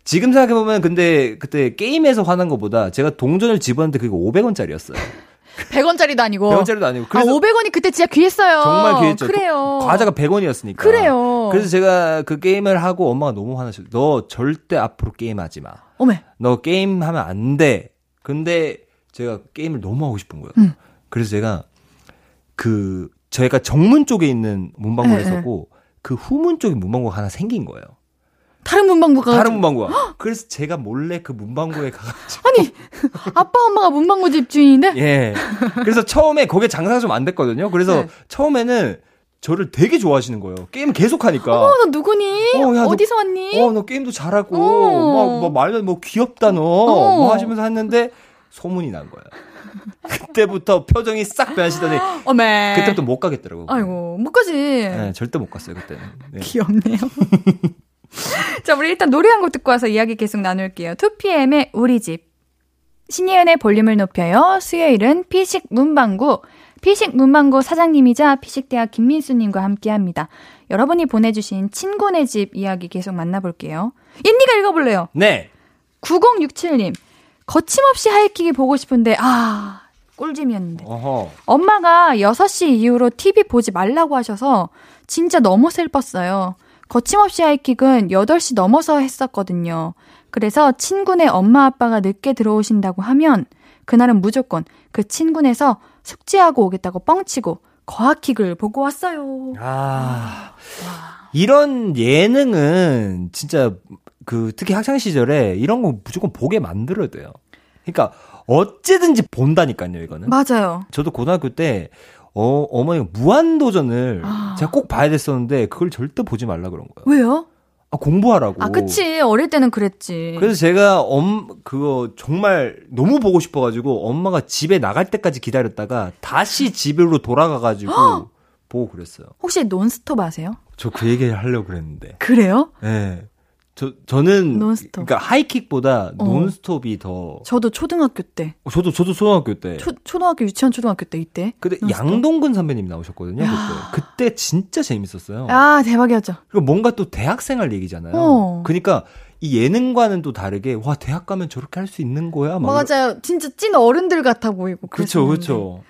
지금 생각해보면 근데 그때 게임에서 화난 것보다 제가 동전을 집었는데 그게 500원짜리였어요. <laughs> 100원짜리도 아니고. 100원짜리도 아니고. 아, 그래서 500원이 그때 진짜 귀했어요. 정말 귀했죠. 그래요. 과자가 100원이었으니까. 그래요. 그래서 제가 그 게임을 하고 엄마가 너무 화나셨어요. 너 절대 앞으로 게임하지 마. 어메. 너 게임하면 안 돼. 근데 제가 게임을 너무 하고 싶은 거예요. 음. 그래서 제가 그 저희가 정문 쪽에 있는 문방구를 네, 했었고 그 후문 쪽에 문방구가 하나 생긴 거예요. 다른 문방구가. 다른 문방구가. 그래서 제가 몰래 그 문방구에 가가지고 아니, 아빠 엄마가 문방구 집 주인인데? 예. 그래서 처음에 거기에 장사가 좀 안 됐거든요. 그래서 네. 처음에는 저를 되게 좋아하시는 거예요. 게임을 계속 하니까. 어, 너 누구니? 어, 야, 너- 어, 디서 왔니? 어, 너 게임도 잘하고, 어. 막, 막 말도 뭐 귀엽다, 너. 어. 뭐 하시면서 했는데, 소문이 난 거야. <laughs> 그때부터 표정이 싹 변하시더니, <gasps> 어메. 그때부터 못 가겠더라고. 아이고, 못 가지. 네, 절대 못 갔어요, 그때는. 네. 귀엽네요. <laughs> 자, 우리 일단 노래 한 곡 듣고 와서 이야기 계속 나눌게요. 2PM의 우리 집. 신예은의 볼륨을 높여요. 수요일은 피식 문방구. 피식 문방구 사장님이자 피식대학 김민수님과 함께 합니다. 여러분이 보내주신 친구네 집 이야기 계속 만나볼게요. 인니가 읽어볼래요. 네. 9067님. 거침없이 하이킥이 보고 싶은데, 아, 꿀잼이었는데. 어허. 엄마가 6시 이후로 TV 보지 말라고 하셔서 진짜 너무 슬펐어요. 거침없이 하이킥은 8시 넘어서 했었거든요. 그래서 친구네 엄마 아빠가 늦게 들어오신다고 하면 그날은 무조건 그 친구네서 숙제하고 오겠다고 뻥치고 거하킥을 보고 왔어요. 아. 이런 예능은 진짜 그 특히 학창 시절에 이런 거 무조건 보게 만들어야 돼요. 그러니까 어찌든지 본다니까요, 이거는. 맞아요. 저도 고등학교 때 어, 어머니가 무한도전을 아. 제가 꼭 봐야 됐었는데 그걸 절대 보지 말라 그런 거예요. 왜요? 아, 공부하라고. 아, 그치. 어릴 때는 그랬지. 그래서 제가 엄 그거 정말 너무 보고 싶어가지고 엄마가 집에 나갈 때까지 기다렸다가 다시 집으로 돌아가가지고 보고 그랬어요. 혹시 논스톱 아세요? 저 그 얘기 하려고 그랬는데. 그래요? 예. 저 저는 논스톱. 그러니까 하이킥보다 어. 논스톱이 더 저도 초등학교 때. 어, 저도 저도 초등학교 때. 초, 초등학교, 유치원 초등학교 때 이때. 근데 논스톱. 양동근 선배님 나오셨거든요. 야. 그때. 그때 진짜 재밌었어요. 아, 대박이었죠. 그리고 뭔가 또 대학생활 얘기잖아요. 어. 그러니까 이 예능과는 또 다르게 와 대학 가면 저렇게 할 수 있는 거야. 막 맞아요. 진짜 찐 어른들 같아 보이고. 그렇죠. 그렇죠.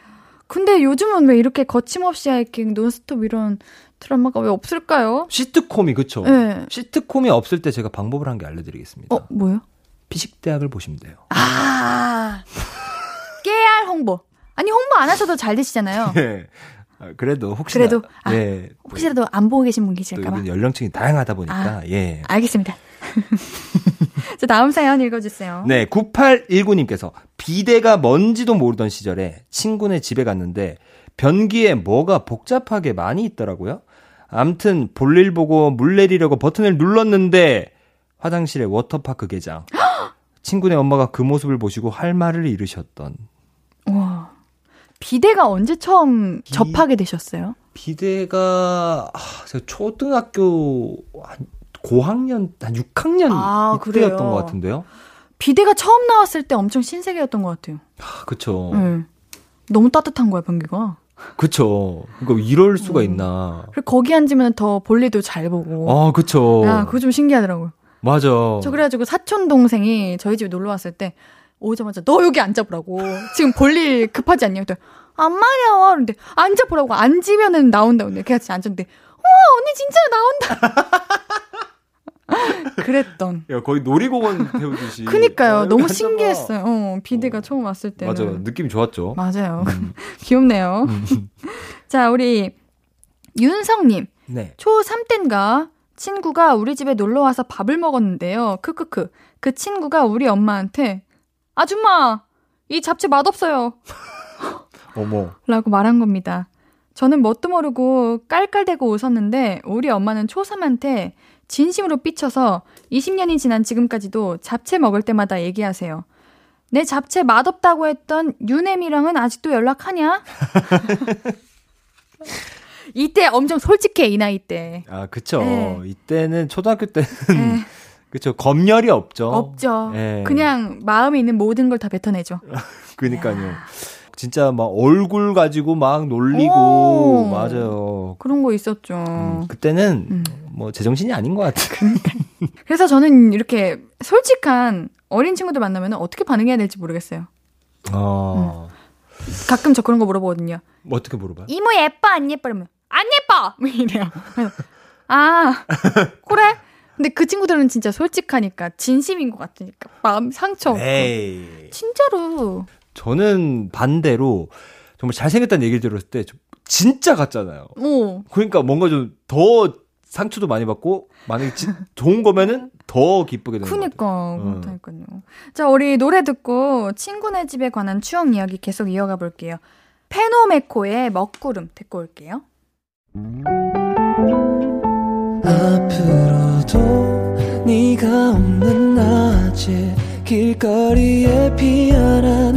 근데 요즘은 왜 이렇게 거침없이 하이킹, 논스톱 이런 드라마가 왜 없을까요? 시트콤이 그렇죠. 네. 시트콤이 없을 때 제가 방법을 한 게 알려드리겠습니다. 어, 뭐요? 피식대학을 보시면 돼요. 아, 깨알 홍보. 아니, 홍보 안 하셔도 잘 되시잖아요. <laughs> 예. 아, 그래도 혹시나 그래도, 아, 예. 혹시라도 안 보고 계신 분또 계실까봐. 연령층이 다양하다 보니까 아. 예. 알겠습니다. <laughs> 자, 다음 사연 읽어주세요. 네, 9819님께서 비대가 뭔지도 모르던 시절에 친구네 집에 갔는데 변기에 뭐가 복잡하게 많이 있더라고요. 암튼 볼일 보고 물 내리려고 버튼을 눌렀는데 화장실에 워터파크 개장. <gasps> 친구네 엄마가 그 모습을 보시고 할 말을 잃으셨던. 와. 비대가 언제 처음 비- 접하게 되셨어요? 비대가 아, 제가 초등학교 한 고학년 한 6학년 아, 이때였던 그래요? 것 같은데요. 비대가 처음 나왔을 때 엄청 신세계였던 것 같아요. 아, 그쵸. 네. 너무 따뜻한 거야, 변기가. 그쵸. 그러니까 이럴 수가 음. 있나. 그리고 거기 앉으면 더 볼일도 잘 보고. 아, 그쵸. 야, 그거 좀 신기하더라고요. 맞아. 저 그래가지고 사촌 동생이 저희 집에 놀러 왔을 때 오자마자 너 여기 앉아보라고. 지금 볼일 급하지 않냐? 그랬더니 안 말이야. 그런데 앉아보라고. 앉으면은 나온다. 근데 걔가 진짜 앉았는데 우와 언니 진짜 나온다. <laughs> <laughs> 그랬던. 야, 거의 놀이공원 배우듯이. 그니까요. 아, 너무. 신기했어요. 어, 비대가 어. 처음 왔을 때는. 맞아. 느낌 좋았죠. 맞아요. 음. <laughs> 귀엽네요. <laughs> 자, 우리 윤성님. 네. 초3 땐가 친구가 우리 집에 놀러 와서 밥을 먹었는데요. 크크크. 그 친구가 우리 엄마한테 아줌마, 이 잡채 맛없어요. 어머. 라고 말한 겁니다. 저는 뭣도 모르고 깔깔대고 웃었는데 우리 엄마는 초3한테 진심으로 삐쳐서 20년이 지난 지금까지도 잡채 먹을 때마다 얘기하세요. 내 잡채 맛없다고 했던 유nem이랑은 아직도 연락하냐? <laughs> 이때 엄청 솔직해 이 나이 때. 아, 그쵸. 네. 이때는 초등학교 때는 에, <laughs> 그쵸. 검열이 없죠. 없죠. 예. 그냥 마음에 있는 모든 걸 다 뱉어내죠. <laughs> 그니까요. 진짜 막 얼굴 가지고 막 놀리고 오. 맞아요. 그런 거 있었죠. 음, 그때는 음. 뭐 제정신이 아닌 것 같아. 그래서 저는 이렇게 솔직한 어린 친구들 만나면 어떻게 반응해야 될지 모르겠어요. 어. 가끔 저 그런 거 물어보거든요. 뭐 어떻게 물어봐? 이모 예뻐 안 예뻐 이러면 안 예뻐 <laughs> 뭐 이래요. 아 그래? 근데 그 친구들은 진짜 솔직하니까 진심인 것 같으니까 마음 상처 없고 에이. 진짜로 저는 반대로 정말 잘생겼다는 얘기를 들었을 때좀 진짜 같잖아요. 오 그러니까 뭔가 좀 더 상처도 많이 받고 만약에 진- <laughs> 좋은 거면은 더 기쁘게 되는 것 같아요. 그니까 음. 그렇다니까요. 자 우리 노래 듣고 친구네 집에 관한 추억 이야기 계속 이어가 볼게요. 페노메코의 먹구름 듣고 올게요. 앞으로도 네가 없는 낮에 길거리에 피어난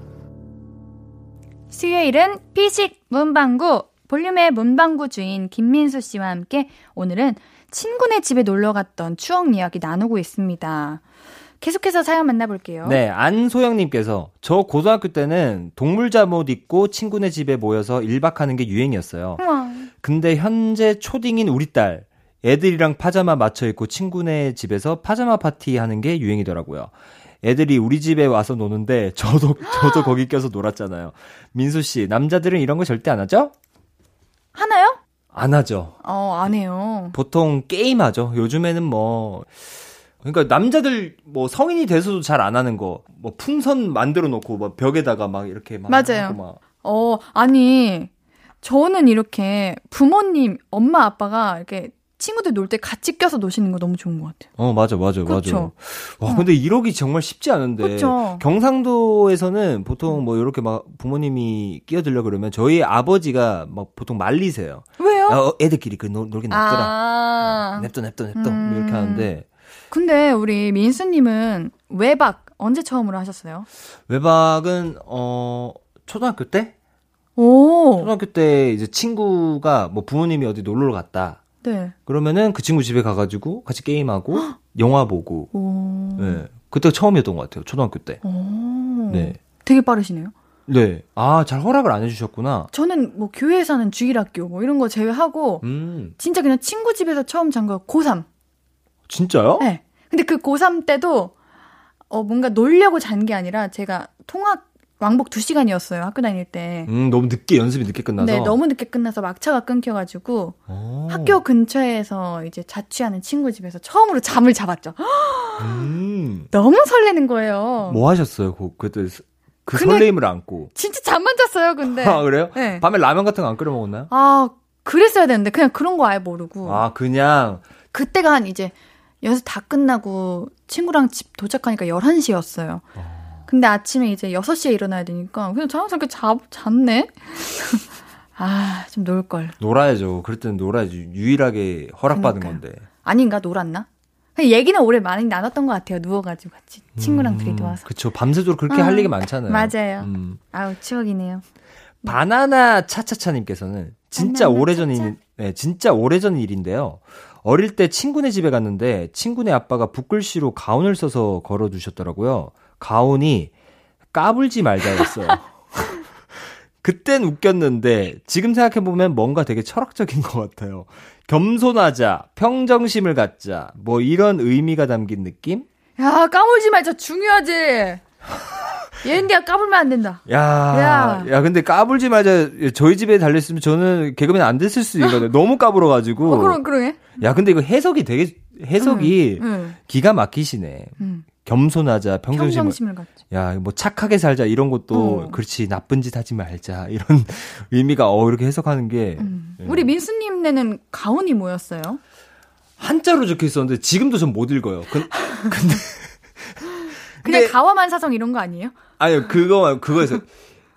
수요일은 피식 문방구 볼륨의 문방구 주인 김민수 씨와 함께 오늘은 친구네 집에 놀러 갔던 추억 이야기 나누고 있습니다. 계속해서 사연 만나볼게요. 네, 안소영님께서 저 고등학교 때는 동물 잠옷 입고 친구네 집에 모여서 1박 하는 게 유행이었어요. 우와. 근데 현재 초딩인 우리 딸 애들이랑 파자마 맞춰 입고 친구네 집에서 파자마 파티 하는 게 유행이더라고요. 애들이 우리 집에 와서 노는데 저도 <gasps> 저도 거기 껴서 놀았잖아요. 민수 씨, 남자들은 이런 거 절대 안 하죠? 하나요? 안 하죠. 어, 안 해요. 보통 게임 하죠. 요즘에는 뭐 그러니까 남자들 뭐 성인이 돼서도 잘 안 하는 거 뭐 풍선 만들어 놓고 뭐 벽에다가 막 이렇게 막 맞아요. 막 어, 아니, 저는 이렇게 부모님, 엄마, 아빠가 이렇게 친구들 놀 때 같이 껴서 노시는 거 너무 좋은 것 같아요. 어, 맞아, 맞아, 맞아. 그쵸? 와, 근데 이러기 정말 쉽지 않은데. 그쵸? 경상도에서는 보통 뭐 이렇게 막 부모님이 끼어들려 그러면 저희 아버지가 막 보통 말리세요. 왜요? 어, 애들끼리 그 놀, 놀긴 냅둬라. 아. 냅둬, 냅둬, 냅둬. 뭐 음. 이렇게 하는데. 근데 우리 민수님은 외박 언제 처음으로 하셨어요? 외박은, 어, 초등학교 때? 오. 초등학교 때 이제 친구가 뭐 부모님이 어디 놀러 갔다. 네. 그러면은 그 친구 집에 가가지고 같이 게임하고 영화 보고. 오. 네. 그때가 처음이었던 것 같아요. 초등학교 때. 오. 네. 되게 빠르시네요. 네. 아, 잘 허락을 안 해주셨구나. 저는 뭐 교회에 사는 주일학교 뭐 이런 거 제외하고 음, 진짜 그냥 친구 집에서 처음 잔 거 고3. 진짜요? 네. 근데 그 고3 때도 어 뭔가 놀려고 잔 게 아니라 제가 통학 왕복 2시간이었어요. 학교 다닐 때. 음, 너무 늦게 연습이 늦게 끝나서. 네, 너무 늦게 끝나서 막차가 끊겨 가지고 오. 학교 근처에서 이제 자취하는 친구 집에서 처음으로 잠을 잡았죠. 음. 너무 설레는 거예요. 뭐 하셨어요? 그, 그때 그 그냥- 설레임을 안고. 진짜 잠만 잤어요, 근데. 아, 그래요? 네. 밤에 라면 같은 거 안 끓여 먹었나요? 아, 그랬어야 되는데 그냥 그런 거 아예 모르고. 아, 그냥 그때가 한 이제 연습 다 끝나고 친구랑 집 도착하니까 11시였어요. 근데 아침에 이제 6시에 일어나야 되니까 그냥 자연스럽게 자, 잤네? <laughs> 아, 좀 놀걸. 놀아야죠. 그럴 때는 놀아야죠. 유일하게 허락받은 그러니까요. 건데. 아닌가, 놀았나? 얘기는 오래 많이 나눴던 것 같아요. 누워가지고 같이. 친구랑 둘이 누워서. 그쵸. 밤새도록 그렇게 아, 할 얘기 많잖아요. 맞아요. 음. 아우, 추억이네요. 바나나 차차차님께서는 진짜 바나나 오래전 차차. 일, 네, 진짜 오래전 일인데요. 어릴 때 친구네 집에 갔는데 친구네 아빠가 붓글씨로 가운을 써서 걸어 두셨더라고요. 가운이 까불지 말자였어요. <laughs> 그땐 웃겼는데 지금 생각해 보면 뭔가 되게 철학적인 것 같아요. 겸손하자, 평정심을 갖자, 뭐 이런 의미가 담긴 느낌? 야, 까불지 말자. 중요하지. 얘인데야 까불면 안 된다. 야, 야. 야, 근데 까불지 말자. 저희 집에 달렸으면 저는 개그맨 안 됐을 수 있거든요. <laughs> 너무 까불어가지고. 어, 그럼, 그러게. 야, 근데 이거 해석이 되게, 해석이 응. 기가 막히시네. 응. 겸손하자, 평정심을. 평정심을 갖자. 야, 뭐 착하게 살자 이런 것도 어. 그렇지 나쁜 짓 하지 말자 이런 <laughs> 의미가 어 이렇게 해석하는 게 음. 예. 우리 민수님네는 가온이 뭐였어요? 한자로 적혀 있었는데 지금도 전 못 읽어요. 그, <laughs> 근데 <laughs> 그냥 가와만 사성 이런 거 아니에요? 아니요 그거 그거에서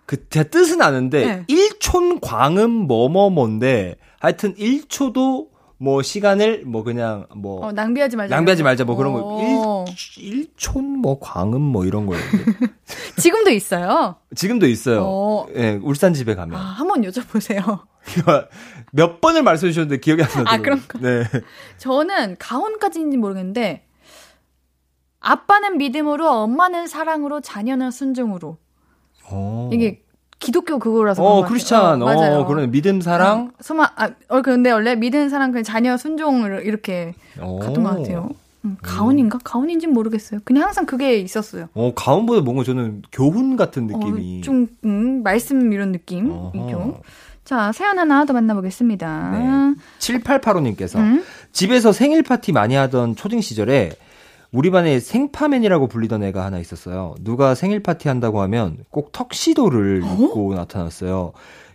그 뜻은 아는데 네. 일촌 광음 뭐뭐뭔데 하여튼 1초도 뭐 시간을 뭐 그냥 뭐 어, 낭비하지 말자. 낭비하지 말자 뭐 그런 거 어. 일, 일촌 뭐 광음 뭐 이런 거였는데 <laughs> 지금도 있어요. 지금도 있어요. 어. 예, 울산 집에 아, 가면 한번 여쭤보세요. <laughs> 몇 번을 말씀해 주셨는데 기억이 안 나요. 아, 그런가? 네. 저는 가온까지인지 모르겠는데 아빠는 믿음으로, 엄마는 사랑으로, 자녀는 순종으로. 어. 이게 기독교 그거라서. 어, 그런. 크리스찬. 어, 맞아요. 어, 그러네. 믿음, 사랑. 어, 소마, 아, 어, 근데 원래 믿음, 사랑, 그 자녀 순종을 이렇게 어. 갔던 것 같아요. 음, 가온인가? 가온인지는 모르겠어요. 그냥 항상 그게 있었어요. 어, 가운보다 뭔가 저는 교훈 같은 느낌이. 어, 좀, 음, 말씀 이런 느낌이죠. 자, 사연 하나 더 만나보겠습니다. 네. 7885님께서 음? 집에서 생일 파티 많이 하던 초딩 시절에 우리 반에 생파맨이라고 불리던 애가 하나 있었어요. 누가 생일 파티 한다고 하면 꼭 턱시도를 입고 나타났어요.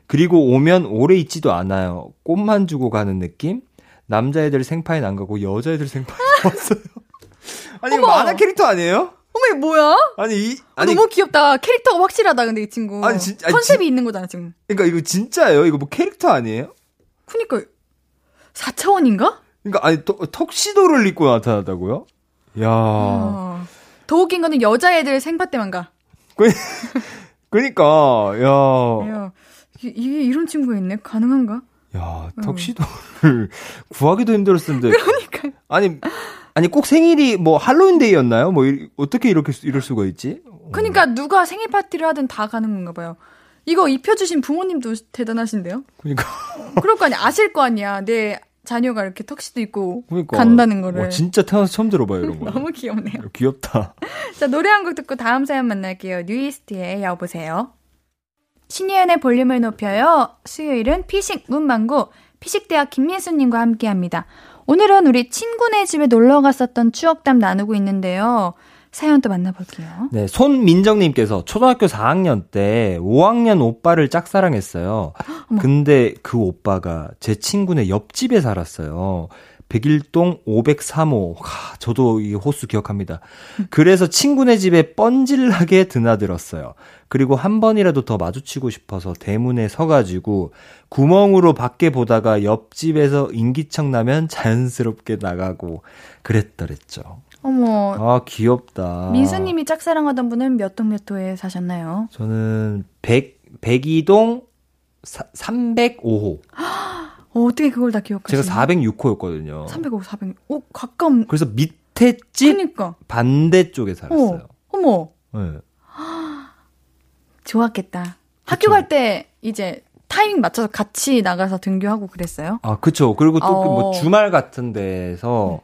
그리고 오면 오래 있지도 않아요. 꽃만 주고 가는 느낌? 남자애들 생파엔 안 가고 여자애들 생파에 왔어요. <laughs> 아니 이거. 만화 캐릭터 아니에요? 어머, 이게 뭐야? 아니 이 아, 아니 너무 귀엽다. 캐릭터가 확실하다, 근데 이 친구. 아니, 진짜- 아니, 컨셉이 있는 거잖아, 지금. 그러니까 이거 진짜예요? 이거 뭐 캐릭터 아니에요? 그니까, 4차원인가? 그러니까 아니 턱- 턱시도를 입고 나타났다고요? 야. 어. 더 웃긴 거는 여자애들 생파 때만 가. 그러니까 야. 야, 이- 이게 이런 친구가 있네? 가능한가? 야, 턱시도를 <laughs> 구하기도 힘들었을 텐데. 그러니까. 아니, 아니, 꼭 생일이 뭐 할로윈데이였나요? 뭐, 이- 어떻게 이렇게, 수- 이럴 수가 있지? 그니까 누가 생일 파티를 하든 다 가는 건가 봐요. 이거 입혀주신 부모님도 대단하신데요? 그니까. 그럴 거 아니야. 아실 거 아니야. 내 자녀가 이렇게 턱시도 입고 그니까. 간다는 거를. 와, 진짜 태어나서 처음 들어봐요, 이런 거. <laughs> 너무 귀엽네요. 귀엽다. <laughs> 자, 노래 한 곡 듣고 다음 사연 만날게요. 뉴이스트의 여보세요. 신예은의 볼륨을 높여요. 수요일은 피식 문망고 피식대학 김민수님과 함께 합니다. 오늘은 우리 친구네 집에 놀러 갔었던 추억담 나누고 있는데요. 사연 또 만나볼게요. 네, 손민정님께서 초등학교 4학년 때 5학년 오빠를 짝사랑했어요. 근데 그 오빠가 제 친구네 옆집에 살았어요. 101동 503호. 하, 저도 이 호수 기억합니다. 그래서 친구네 집에 뻔질나게 드나들었어요. 그리고 한 번이라도 더 마주치고 싶어서 대문에 서가지고 구멍으로 밖에 보다가 옆집에서 인기척 나면 자연스럽게 나가고 그랬더랬죠. 어머, 아, 귀엽다. 민수님이 짝사랑하던 분은 몇 동 몇 호에 사셨나요? 저는 100, 102동 305호. 어, 어떻게 그걸 다 기억하시나요? 제가 406호였거든요. 305, 400. 오, 가까운. 그래서 밑에 집 그니까. 반대쪽에 살았어요. 어, 어머, 네. <gasps> 좋았겠다. 학교 갈 때 이제 타이밍 맞춰서 같이 나가서 등교하고 그랬어요? 아, 그쵸. 그리고 또그 어. 뭐 주말 같은 데서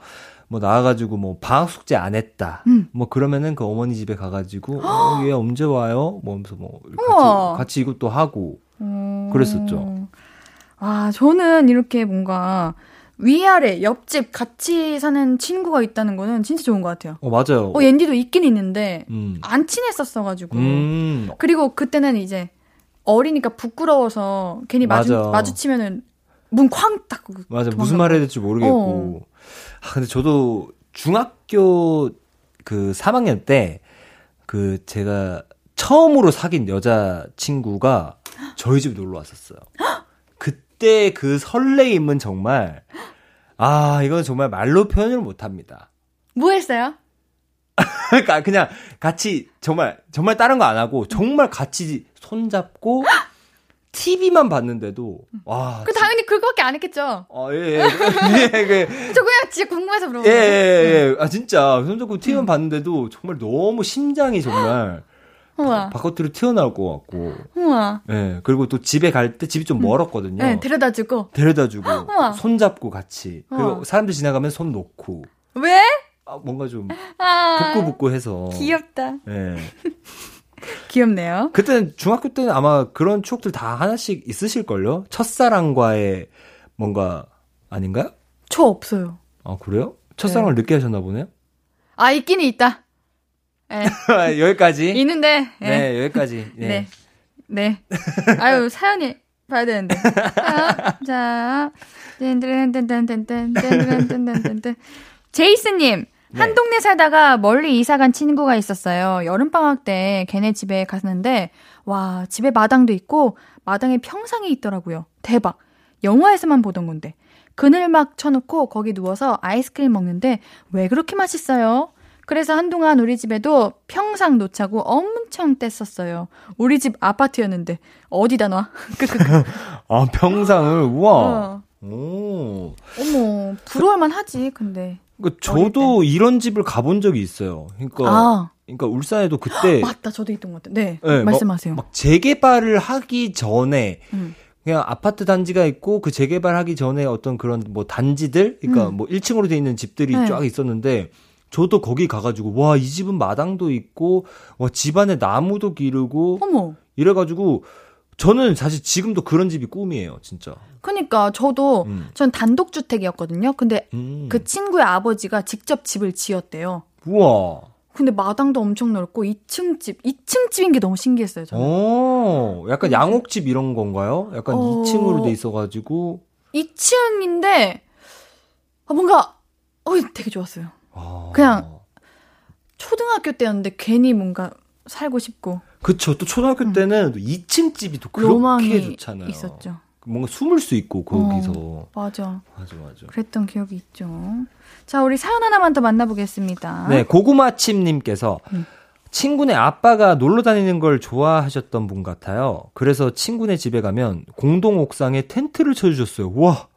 뭐 나와가지고 뭐 방학 숙제 안 했다. 음. 뭐 그러면은 그 어머니 집에 가가지고 <gasps> 어, 얘 언제 와요? 뭐 하면서 뭐. 같이, 같이 이것도 하고 음. 그랬었죠. 아, 저는 이렇게 뭔가 위아래, 옆집 같이 사는 친구가 있다는 거는 진짜 좋은 것 같아요. 어 맞아요. 어, 옌디도 있긴 있는데, 음. 안 친했었어가지고. 음. 그리고 그때는 이제 어리니까 부끄러워서 괜히 마주, 맞아. 마주치면은 문쾅 닫고. 맞아. 무슨 말 해야 될지 모르겠고. 아 근데 저도 중학교 그 3학년 때 그 제가 처음으로 사귄 여자 친구가 저희 집에 놀러 왔었어요. 그때 그 설레임은 정말 아 이건 정말 말로 표현을 못합니다. 뭐 했어요? <laughs> 그러니까 그냥 같이 정말 정말 다른 거 안 하고 정말 같이 손 잡고 <laughs> TV만 봤는데도 와 그 당연히 그거밖에 안 했겠죠. 아, 예, 예. 예, 예, <laughs> 저 그냥 진짜 궁금해서 예, 물어보는 예, 거예요. 예. 아, 진짜. 손잡고 TV만 봤는데도 정말 너무 심장이 정말 <gasps> 우와, 바깥으로 튀어나올 것 같고. 우와. 예. 그리고 또 집에 갈 때 집이 좀 멀었거든요. 네, 데려다 주고. 데려다 주고. <gasps> 우와. 손 잡고 같이. 그리고 우와. 사람들 지나가면 손 놓고. 왜? 아, 뭔가 좀 아, 북구북구 해서. 귀엽다. 예. <laughs> 귀엽네요. 그때는 중학교 때는 아마 그런 추억들 다 하나씩 있으실걸요? 첫사랑과의 뭔가 아닌가요? 저 없어요. 아, 그래요? 첫사랑을 네. 늦게 하셨나 보네요? 아, 있기는 있다. 네. 여기까지. 있는데. 네, 네 여기까지. 네. 네. 네. 아유, 사연이 봐야 되는데. 자, 제이스님. 네. 한 동네 살다가 멀리 이사 간 친구가 있었어요. 여름방학 때 걔네 집에 갔는데, 와, 집에 마당도 있고, 마당에 평상이 있더라고요. 대박. 영화에서만 보던 건데. 그늘 막 쳐놓고 거기 누워서 아이스크림 먹는데 왜 그렇게 맛있어요? 그래서 한동안 우리 집에도 평상 놓자고 엄청 뗐었어요. 우리 집 아파트였는데 어디다 놔? <laughs> <laughs> 아, 평상을, 우와. 어. 오. 어머 부러울만 하지. 근데 그 저도 이런 집을 가본 적이 있어요. 그러니까, 아 그러니까 울산에도 그때 <gasps> 맞다. 저도 있던 것 같아. 네, 네, 말씀하세요. 막 재개발을 하기 전에 음. 그냥 아파트 단지가 있고 그 재개발하기 전에 어떤 그런 뭐 단지들, 그러니까 음. 뭐 1층으로 돼 있는 집들이 네. 쫙 있었는데 저도 거기 가가지고 와 이 집은 마당도 있고 와 집안에 나무도 기르고 어머. 이래가지고 저는 사실 지금도 그런 집이 꿈이에요, 진짜. 그니까 저도 음. 전 단독 주택이었거든요. 근데 음. 그 친구의 아버지가 직접 집을 지었대요. 우와. 근데 마당도 엄청 넓고 2층 집, 2층 집인 게 너무 신기했어요. 저는. 어, 약간 양옥집 이런 건가요? 약간 어. 2층으로 돼 있어가지고. 2층인데 아, 뭔가 어 되게 좋았어요. 아. 그냥 초등학교 때였는데 괜히 뭔가 살고 싶고 그쵸. 또 초등학교 때는 2층 집이 또 그렇게 음. 좋잖아요. 있었죠. 뭔가 숨을 수 있고, 거기서. 맞아. 맞아, 맞아. 그랬던 기억이 있죠. 자, 우리 사연 하나만 더 만나보겠습니다. 네, 고구마칩님께서 음. 친구네 아빠가 놀러 다니는 걸 좋아하셨던 분 같아요. 그래서 친구네 집에 가면 공동 옥상에 텐트를 쳐주셨어요. 와,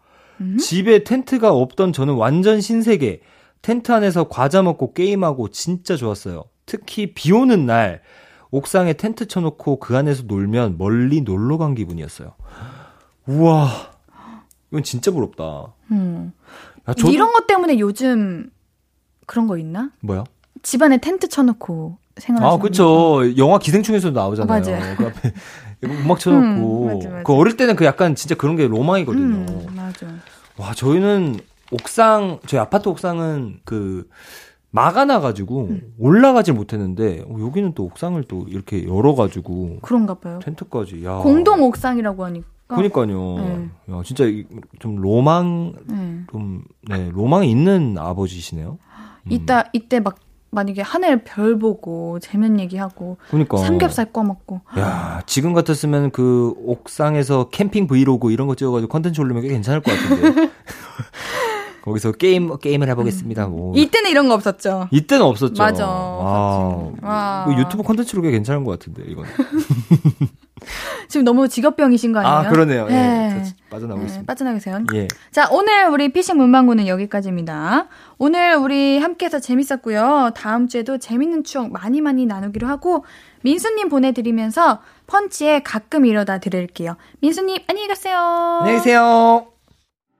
음? 집에 텐트가 없던 저는 완전 신세계. 텐트 안에서 과자 먹고 게임하고 진짜 좋았어요. 특히 비 오는 날 옥상에 텐트 쳐놓고 그 안에서 놀면 멀리 놀러 간 기분이었어요. 우와, 이건 진짜 부럽다. 음. 야, 저도- 이런 것 때문에 요즘 그런 거 있나? 뭐야? 집안에 텐트 쳐놓고 생활하시는 아, 그쵸. 영화 기생충에서도 나오잖아요. 아, 맞아요. 그 앞에 음악 쳐놓고. 음. 그 어릴 때는 그 약간 진짜 그런 게 로망이거든요. 음, 맞아. 와, 저희는 옥상, 저희 아파트 옥상은 그, 막아놔가지고 음. 올라가질 못했는데, 어, 여기는 또 옥상을 또 이렇게 열어가지고 그런가 봐요. 텐트까지. 야. 공동 옥상이라고 하니까. 그니까요. 네. 야, 진짜 이- 좀 로망, 네. 좀, 네, 로망이 있는 아버지시네요. 음. 이따 이때 막 만약에 하늘 별 보고 재밌는 얘기하고 그니까. 삼겹살 꺼 먹고 야, 지금 같았으면 그 옥상에서 캠핑 브이로그 이런 거 찍어가지고 컨텐츠 올리면 꽤 괜찮을 것 같은데. <laughs> 거기서 게임, 게임을 해보겠습니다. 뭐. 이때는 이런 거 없었죠. 이때는 없었죠. 맞아. 아. 와. 그 유튜브 컨텐츠로 꽤 괜찮은 것 같은데, 이건. <laughs> 지금 너무 직업병이신 거 아니에요? 아, 그러네요. 예. 네. 저 빠져나오고 네, 있습니다. 빠져나가세요. 예. 자, 오늘 우리 피싱 문방구는 여기까지입니다. 오늘 우리 함께해서 재밌었고요. 다음 주에도 재밌는 추억 많이 많이 나누기로 하고 민수님 보내드리면서 펀치에 가끔 이러다 들을게요. 민수님 안녕히 가세요. 안녕히 계세요.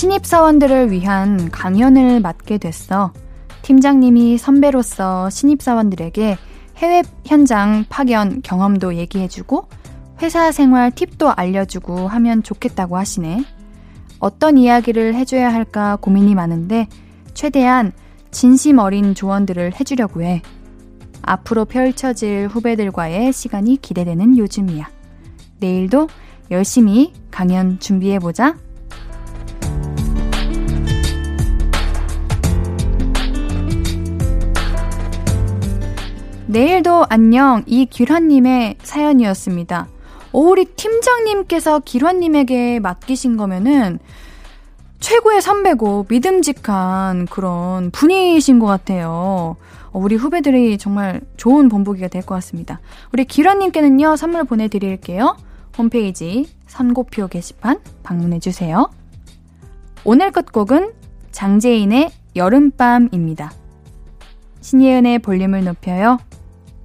신입사원들을 위한 강연을 맡게 됐어. 팀장님이 선배로서 신입사원들에게 해외 현장 파견 경험도 얘기해주고 회사 생활 팁도 알려주고 하면 좋겠다고 하시네. 어떤 이야기를 해줘야 할까 고민이 많은데 최대한 진심 어린 조언들을 해주려고 해. 앞으로 펼쳐질 후배들과의 시간이 기대되는 요즘이야. 내일도 열심히 강연 준비해보자. 내일도 안녕 이규환님의 사연이었습니다. 오, 우리 팀장님께서 기환님에게 맡기신 거면은 최고의 선배고 믿음직한 그런 분이신 것 같아요. 어, 우리 후배들이 정말 좋은 본보기가 될 것 같습니다. 우리 기란님께는요, 선물 보내드릴게요. 홈페이지 선고표 게시판 방문해주세요. 오늘 끝곡은 장재인의 여름밤입니다. 신예은의 볼륨을 높여요.